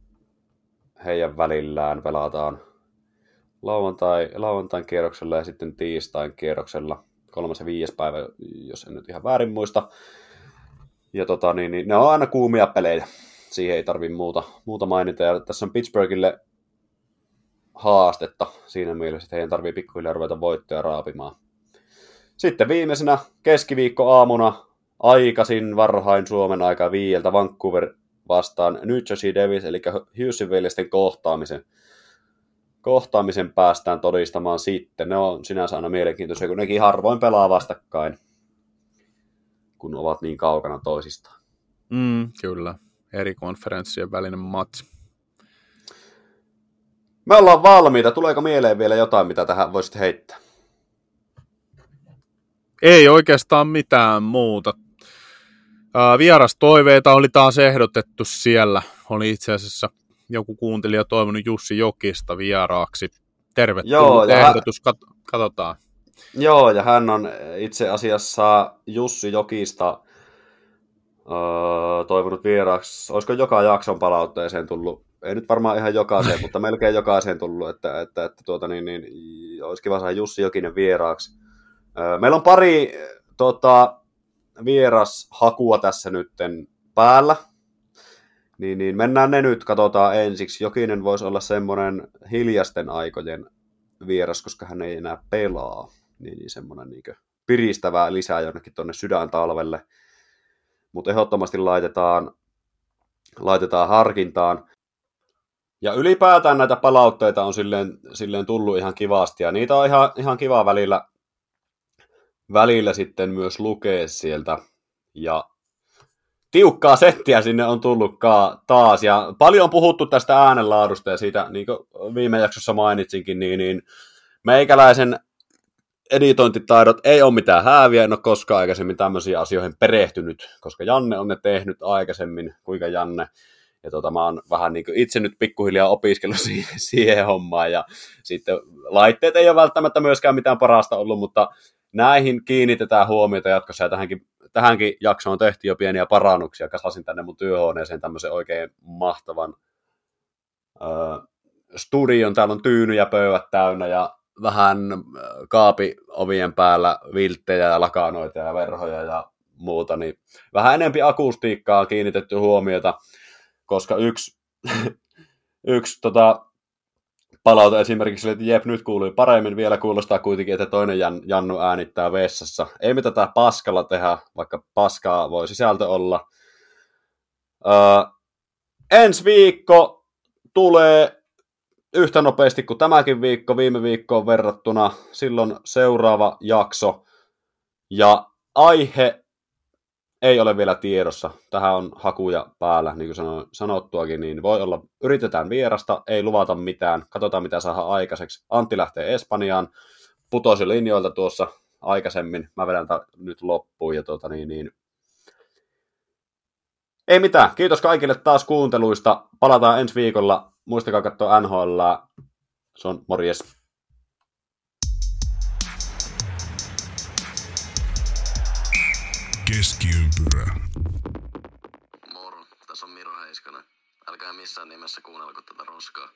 [SPEAKER 2] heidän välillään, pelataan lauantai, lauantain kierroksella ja sitten tiistain kierroksella, kolmas ja viides päivä, jos en nyt ihan väärin muista. Ja tota, niin, niin, ne on aina kuumia pelejä, siihen ei tarvi muuta, muuta mainita. Ja tässä on Pittsburghille haastetta siinä mielessä, että heidän tarvii pikkuhiljaa ruveta voittoja raapimaan. Sitten viimeisenä keskiviikko aamuna aikaisin varhain Suomen aika viieltä Vancouver vastaan New Jersey Devils, eli Hughesin kohtaamisen. Kohtaamisen päästään todistamaan sitten. Ne on sinänsä aina mielenkiintoisia, kun nekin harvoin pelaa vastakkain, kun ovat niin kaukana toisistaan.
[SPEAKER 3] Mm, kyllä, eri konferenssien välinen matsi.
[SPEAKER 2] Me ollaan valmiita. Tuleeko mieleen vielä jotain, mitä tähän voisit heittää?
[SPEAKER 3] Ei oikeastaan mitään muuta. Vierastoiveita oli taas ehdotettu siellä. Oli itse asiassa joku kuuntelija toivonut Jussi Jokista vieraaksi. Tervetullut
[SPEAKER 2] Joo, ja hän-
[SPEAKER 3] ehdotus, kat- katsotaan.
[SPEAKER 2] Joo, ja hän on itse asiassa Jussi Jokista öö, toivonut vieraaksi. Olisiko joka jakson palautteeseen tullut? Ei nyt varmaan ihan jokaiseen, mutta melkein jokaiseen tullut, että, että, että tuota, niin, niin, olisi kiva saada Jussi Jokinen vieraaksi. Meillä on pari tota, vierashakua tässä nytten päällä. Niin, niin mennään ne nyt, katsotaan ensiksi. Jokinen voisi olla semmoinen hiljasten aikojen vieras, koska hän ei enää pelaa niin, niin semmoinen niin piristävää lisää jonnekin tuonne sydäntalvelle. Mutta ehdottomasti laitetaan, laitetaan harkintaan. Ja ylipäätään näitä palautteita on silleen, silleen tullut ihan kivasti, ja niitä on ihan, ihan kiva välillä, välillä sitten myös lukea sieltä. Ja tiukkaa settiä sinne on tullutkaan taas, ja paljon on puhuttu tästä äänenlaadusta, ja siitä, niin kuin viime jaksossa mainitsinkin, niin, niin meikäläisen editointitaidot ei ole mitään hääviä, en ole koskaan aikaisemmin tämmöisiin asioihin perehtynyt, koska Janne on ne tehnyt aikaisemmin, kuinka Janne. Ja tota, mä oon vähän niin itse nyt pikkuhiljaa opiskellut siihen, siihen hommaan, ja sitten laitteet ei ole välttämättä myöskään mitään parasta ollut, mutta näihin kiinnitetään huomiota jatkossa, ja tähänkin, tähänkin jaksoon on tehty jo pieniä parannuksia, kasasin tänne mun työhuoneeseen tämmöisen oikein mahtavan öö, studion, täällä on tyynyjä pöydät täynnä, ja vähän kaapiovien päällä vilttejä ja lakanoita ja verhoja ja muuta, niin vähän enempi akustiikkaa kiinnitetty huomiota, koska yksi, yksi tota, palaute esimerkiksi oli, että jep, nyt kuului paremmin, vielä kuulostaa kuitenkin, että toinen Jan, Jannu äänittää vessassa. Ei me tätä paskalla tehdä, vaikka paskaa voi sisältö olla. Öö, ensi viikko tulee yhtä nopeasti kuin tämäkin viikko viime viikkoon verrattuna. Silloin seuraava jakso. Ja aihe ei ole vielä tiedossa. Tähän on hakuja päällä, niin kuin sanottuakin, niin voi olla, yritetään vierasta, ei luvata mitään, katsotaan mitä saadaan aikaiseksi. Antti lähtee Espanjaan, putosi linjoilta tuossa aikaisemmin, mä vedän ta- nyt loppuun ja tuota niin, niin ei mitään, kiitos kaikille taas kuunteluista, palataan ensi viikolla muistakaa katsoa NHL. Se on morjes.
[SPEAKER 1] Keskiympyrä.
[SPEAKER 4] Moro, tässä on Miro Heiskanen. Älkää missään nimessä kuunnelko tätä roskaa.